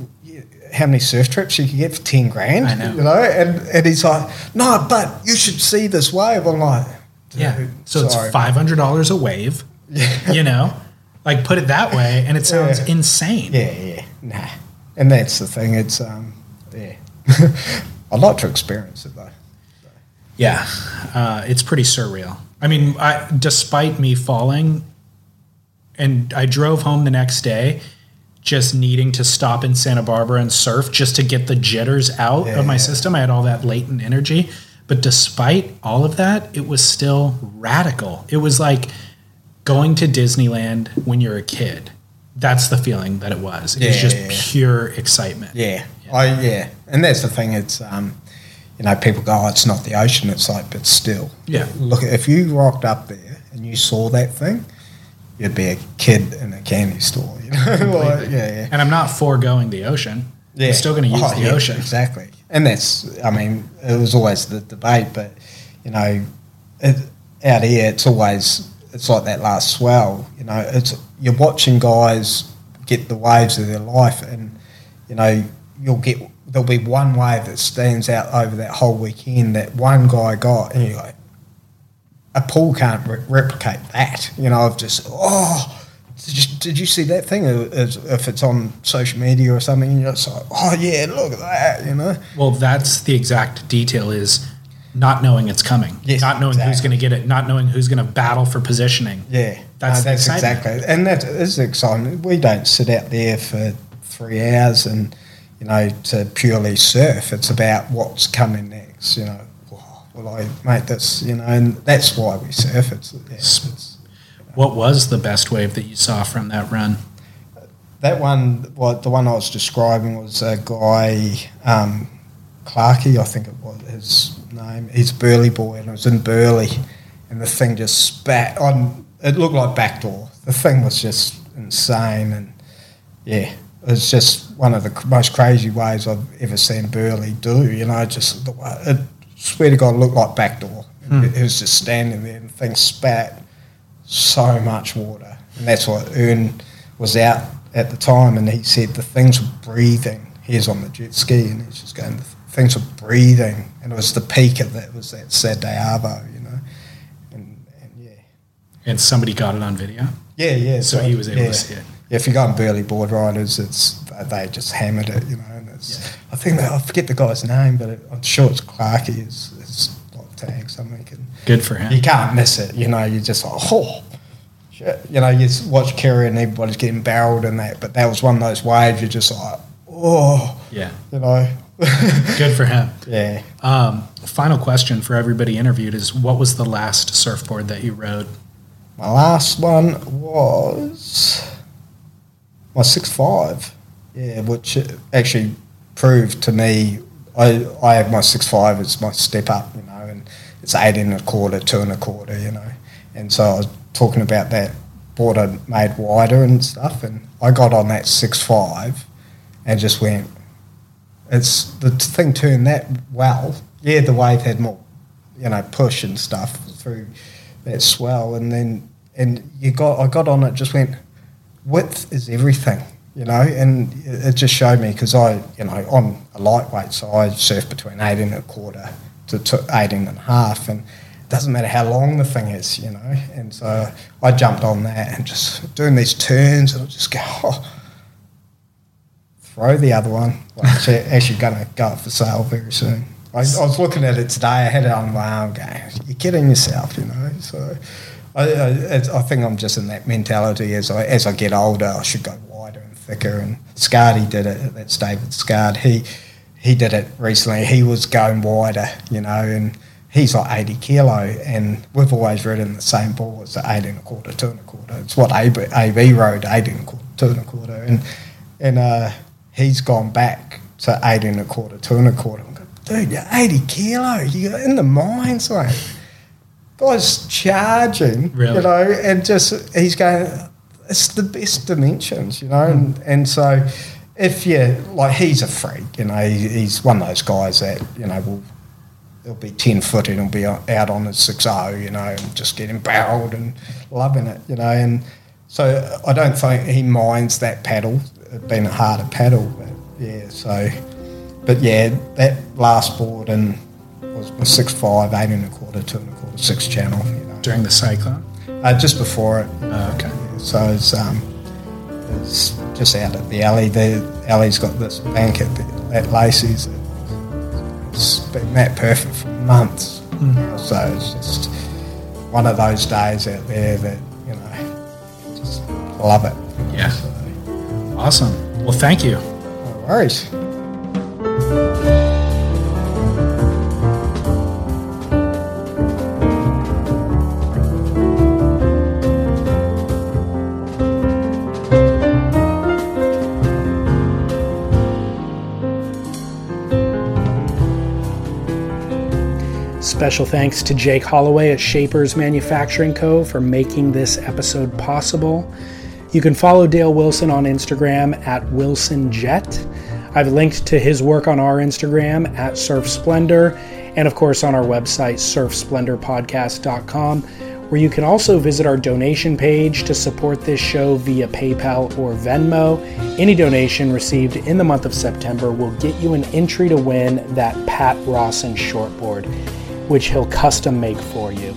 Speaker 2: how many surf trips you could get for 10 grand?
Speaker 1: I know.
Speaker 2: You know? And, and he's like, no, but you should see this wave. I'm like,
Speaker 1: Yeah. So
Speaker 2: sorry.
Speaker 1: it's five hundred dollars a wave. You know, like put it that way, and it *laughs* sounds
Speaker 2: Yeah.
Speaker 1: insane.
Speaker 2: Yeah, yeah, nah. And that's the thing. It's, um, yeah. *laughs* I'd like to experience it though.
Speaker 1: Yeah, uh, it's pretty surreal. I mean, I, despite me falling, and I drove home the next day, just needing to stop in Santa Barbara and surf just to get the jitters out of my
Speaker 2: Yeah.
Speaker 1: system. I had all that latent energy, but despite all of that, it was still radical. It was like going to Disneyland when you're a kid. That's the feeling that it was. It was
Speaker 2: Yeah,
Speaker 1: just
Speaker 2: yeah.
Speaker 1: pure excitement.
Speaker 2: Yeah. I, yeah. And that's the thing. It's, um, you know, people go, oh, it's not the ocean. It's like, but still.
Speaker 1: Yeah.
Speaker 2: Look, if you rocked up there and you saw that thing, you'd be a kid in a candy store. You know, *laughs* like, yeah, yeah.
Speaker 1: And I'm not foregoing the ocean.
Speaker 2: Yeah.
Speaker 1: I'm still going to use
Speaker 2: Oh,
Speaker 1: the
Speaker 2: yeah,
Speaker 1: ocean.
Speaker 2: Exactly. And that's, I mean, it was always the debate, but, you know, it, out here, it's always, it's like that last swell. You know, it's, you're watching guys get the waves of their life, and, you know, you'll get, there'll be one wave that stands out over that whole weekend that one guy got, and you're like, a pool can't re- replicate that. You know, of just, oh, did you, did you see that thing? If it's on social media or something, and you're just like, oh, yeah, look at that, you know?
Speaker 1: Well, that's the exact detail is not knowing it's coming.
Speaker 2: Yes,
Speaker 1: not knowing who's going to get it, not knowing who's going to battle for positioning.
Speaker 2: Yeah,
Speaker 1: That's
Speaker 2: no, that's exactly, and that is exciting. We don't sit out there for three hours and you know to purely surf. It's about what's coming next. You know, well, I mate, that's you know, and that's why we surf. It's, yeah, it's
Speaker 1: What was the best wave that you saw from that run?
Speaker 2: that one. What the one I was describing was a guy, um, Clarkey, I think it was his name. He's a Burleigh boy, and it was in Burleigh, and the thing just spat on. It looked like backdoor. The thing was just insane, and yeah, it was just one of the most crazy ways I've ever seen Burleigh do. You know, just the way, it, swear to God, it looked like backdoor.
Speaker 1: Hmm.
Speaker 2: It, was just standing there, and things spat so much water, and that's what Ern was out at the time, and he said the things were breathing. He was on the jet ski, and he's just going, things were breathing, and it was the peak of that was that Saturday Arvo, you know, and, and yeah,
Speaker 1: And somebody got it on video.
Speaker 2: yeah, yeah.
Speaker 1: So he was able
Speaker 2: yeah.
Speaker 1: to see it.
Speaker 2: Yeah, if you go on Burleigh board riders, it's they just hammered it, you know. And it's, I think that I forget the guy's name, but it, I'm sure it's Clarkey. Is is like tag something. And
Speaker 1: Good for him.
Speaker 2: you can't miss it, you know. You're just like, oh, shit. You know, you watch Kirra and everybody's getting barreled and that, but that was one of those waves. You're just like, oh,
Speaker 1: Yeah.
Speaker 2: you know. *laughs*
Speaker 1: Good for him.
Speaker 2: Yeah.
Speaker 1: Um, final question for everybody interviewed is what was the last surfboard that you rode?
Speaker 2: My last one was my six five. Yeah, which actually proved to me I I have my six five as my step up, you know, and it's eight and a quarter, two and a quarter, you know. And so I was talking about that board I made wider and stuff and I got on that six five and just went it's the thing turned that well. Yeah, the wave had more, you know, push and stuff through that swell, and then and you got I got on it. Just went width is everything, you know, and it just showed me because I, you know, I'm a lightweight, so I surf between eight and a quarter to, to eighteen and a half, and it doesn't matter how long the thing is, you know. And so I jumped on that and just doing these turns, and I just go. *laughs* Oh, throw the other one. It's actually *laughs* going to go up for sale very soon. I, I, was looking at it today. I had it on my arm going, you're kidding yourself, you know. So I, I, I, think I'm just in that mentality as I as I get older, I should go wider and thicker. And Scardy did it. That's David Scard. He he did it recently. He was going wider, you know, and he's like 80 kilo, and we've always ridden the same ball It's the 18 and a quarter, two and a quarter. It's what AB, AB rode, 18 and a quarter, two and a quarter, and and uh, he's gone back to 18 and a quarter, two and a quarter. Dude, you're 80 kilo. You're in the mines, mate guy's charging, really? you know, and just he's going. It's the best dimensions, you know, mm. and and so if you like, he's a freak, you know. He, he's one of those guys that you know will. He'll be ten foot and he'll be out on his six zero, you know, and just getting barreled and loving it, you know. And so I don't think he minds that paddle, it being a harder paddle, but yeah. So, but yeah, that last board and was my six five, eight and a quarter, two and a six channel. You know.
Speaker 1: During the cyclone?
Speaker 2: Uh, just before it.
Speaker 1: Oh, okay.
Speaker 2: So it's, um, it's just out at the alley. The alley's got this bank at, the, at Lacey's. It's been that perfect for months. Mm. So it's just one of those days out there that, you know, just love it.
Speaker 1: Yeah. So, awesome. Well, thank you.
Speaker 2: No worries.
Speaker 1: Special thanks to Jake Holloway at Shapers Manufacturing Co. for making this episode possible. You can follow Dale Wilson on Instagram at WilsonJet. I've linked to his work on our Instagram at Surf Splendor, and of course on our website, surfsplendorpodcast.com, where you can also visit our donation page to support this show via PayPal or Venmo. Any donation received in the month of September will get you an entry to win that Pat Rawson shortboard which he'll custom make for you.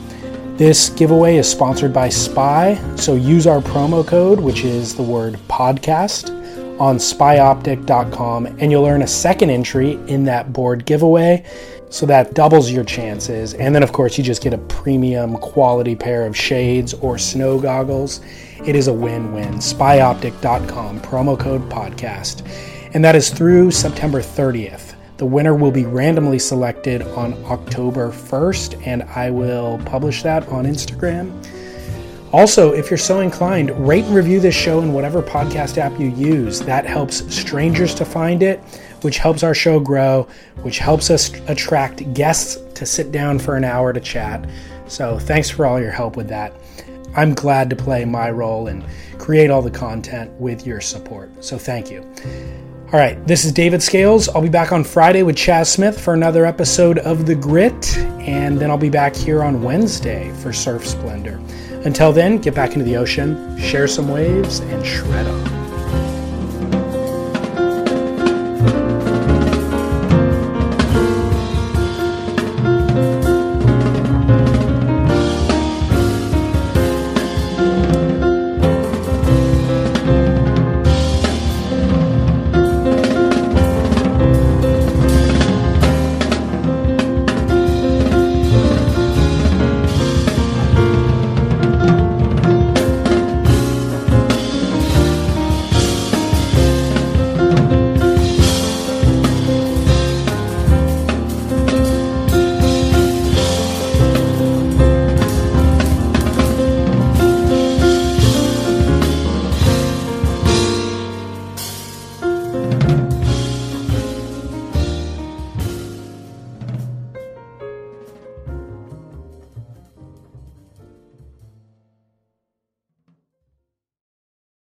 Speaker 1: This giveaway is sponsored by Spy, so use our promo code, which is the word podcast, on spyoptic.com, and you'll earn a second entry in that board giveaway. So that doubles your chances. And then, of course, you just get a premium quality pair of shades or snow goggles. It is a win win. Spyoptic.com, promo code podcast. And that is through September 30th. The winner will be randomly selected on October 1st, and I will publish that on Instagram. Also, if you're so inclined, rate and review this show in whatever podcast app you use. That helps strangers to find it, which helps our show grow, which helps us attract guests to sit down for an hour to chat. So, thanks for all your help with that. I'm glad to play my role and create all the content with your support. So, thank you. All right, this is David Scales. I'll be back on Friday with Chaz Smith for another episode of The Grit, and then I'll be back here on Wednesday for Surf Splendor. Until then, get back into the ocean, share some waves, and shred on.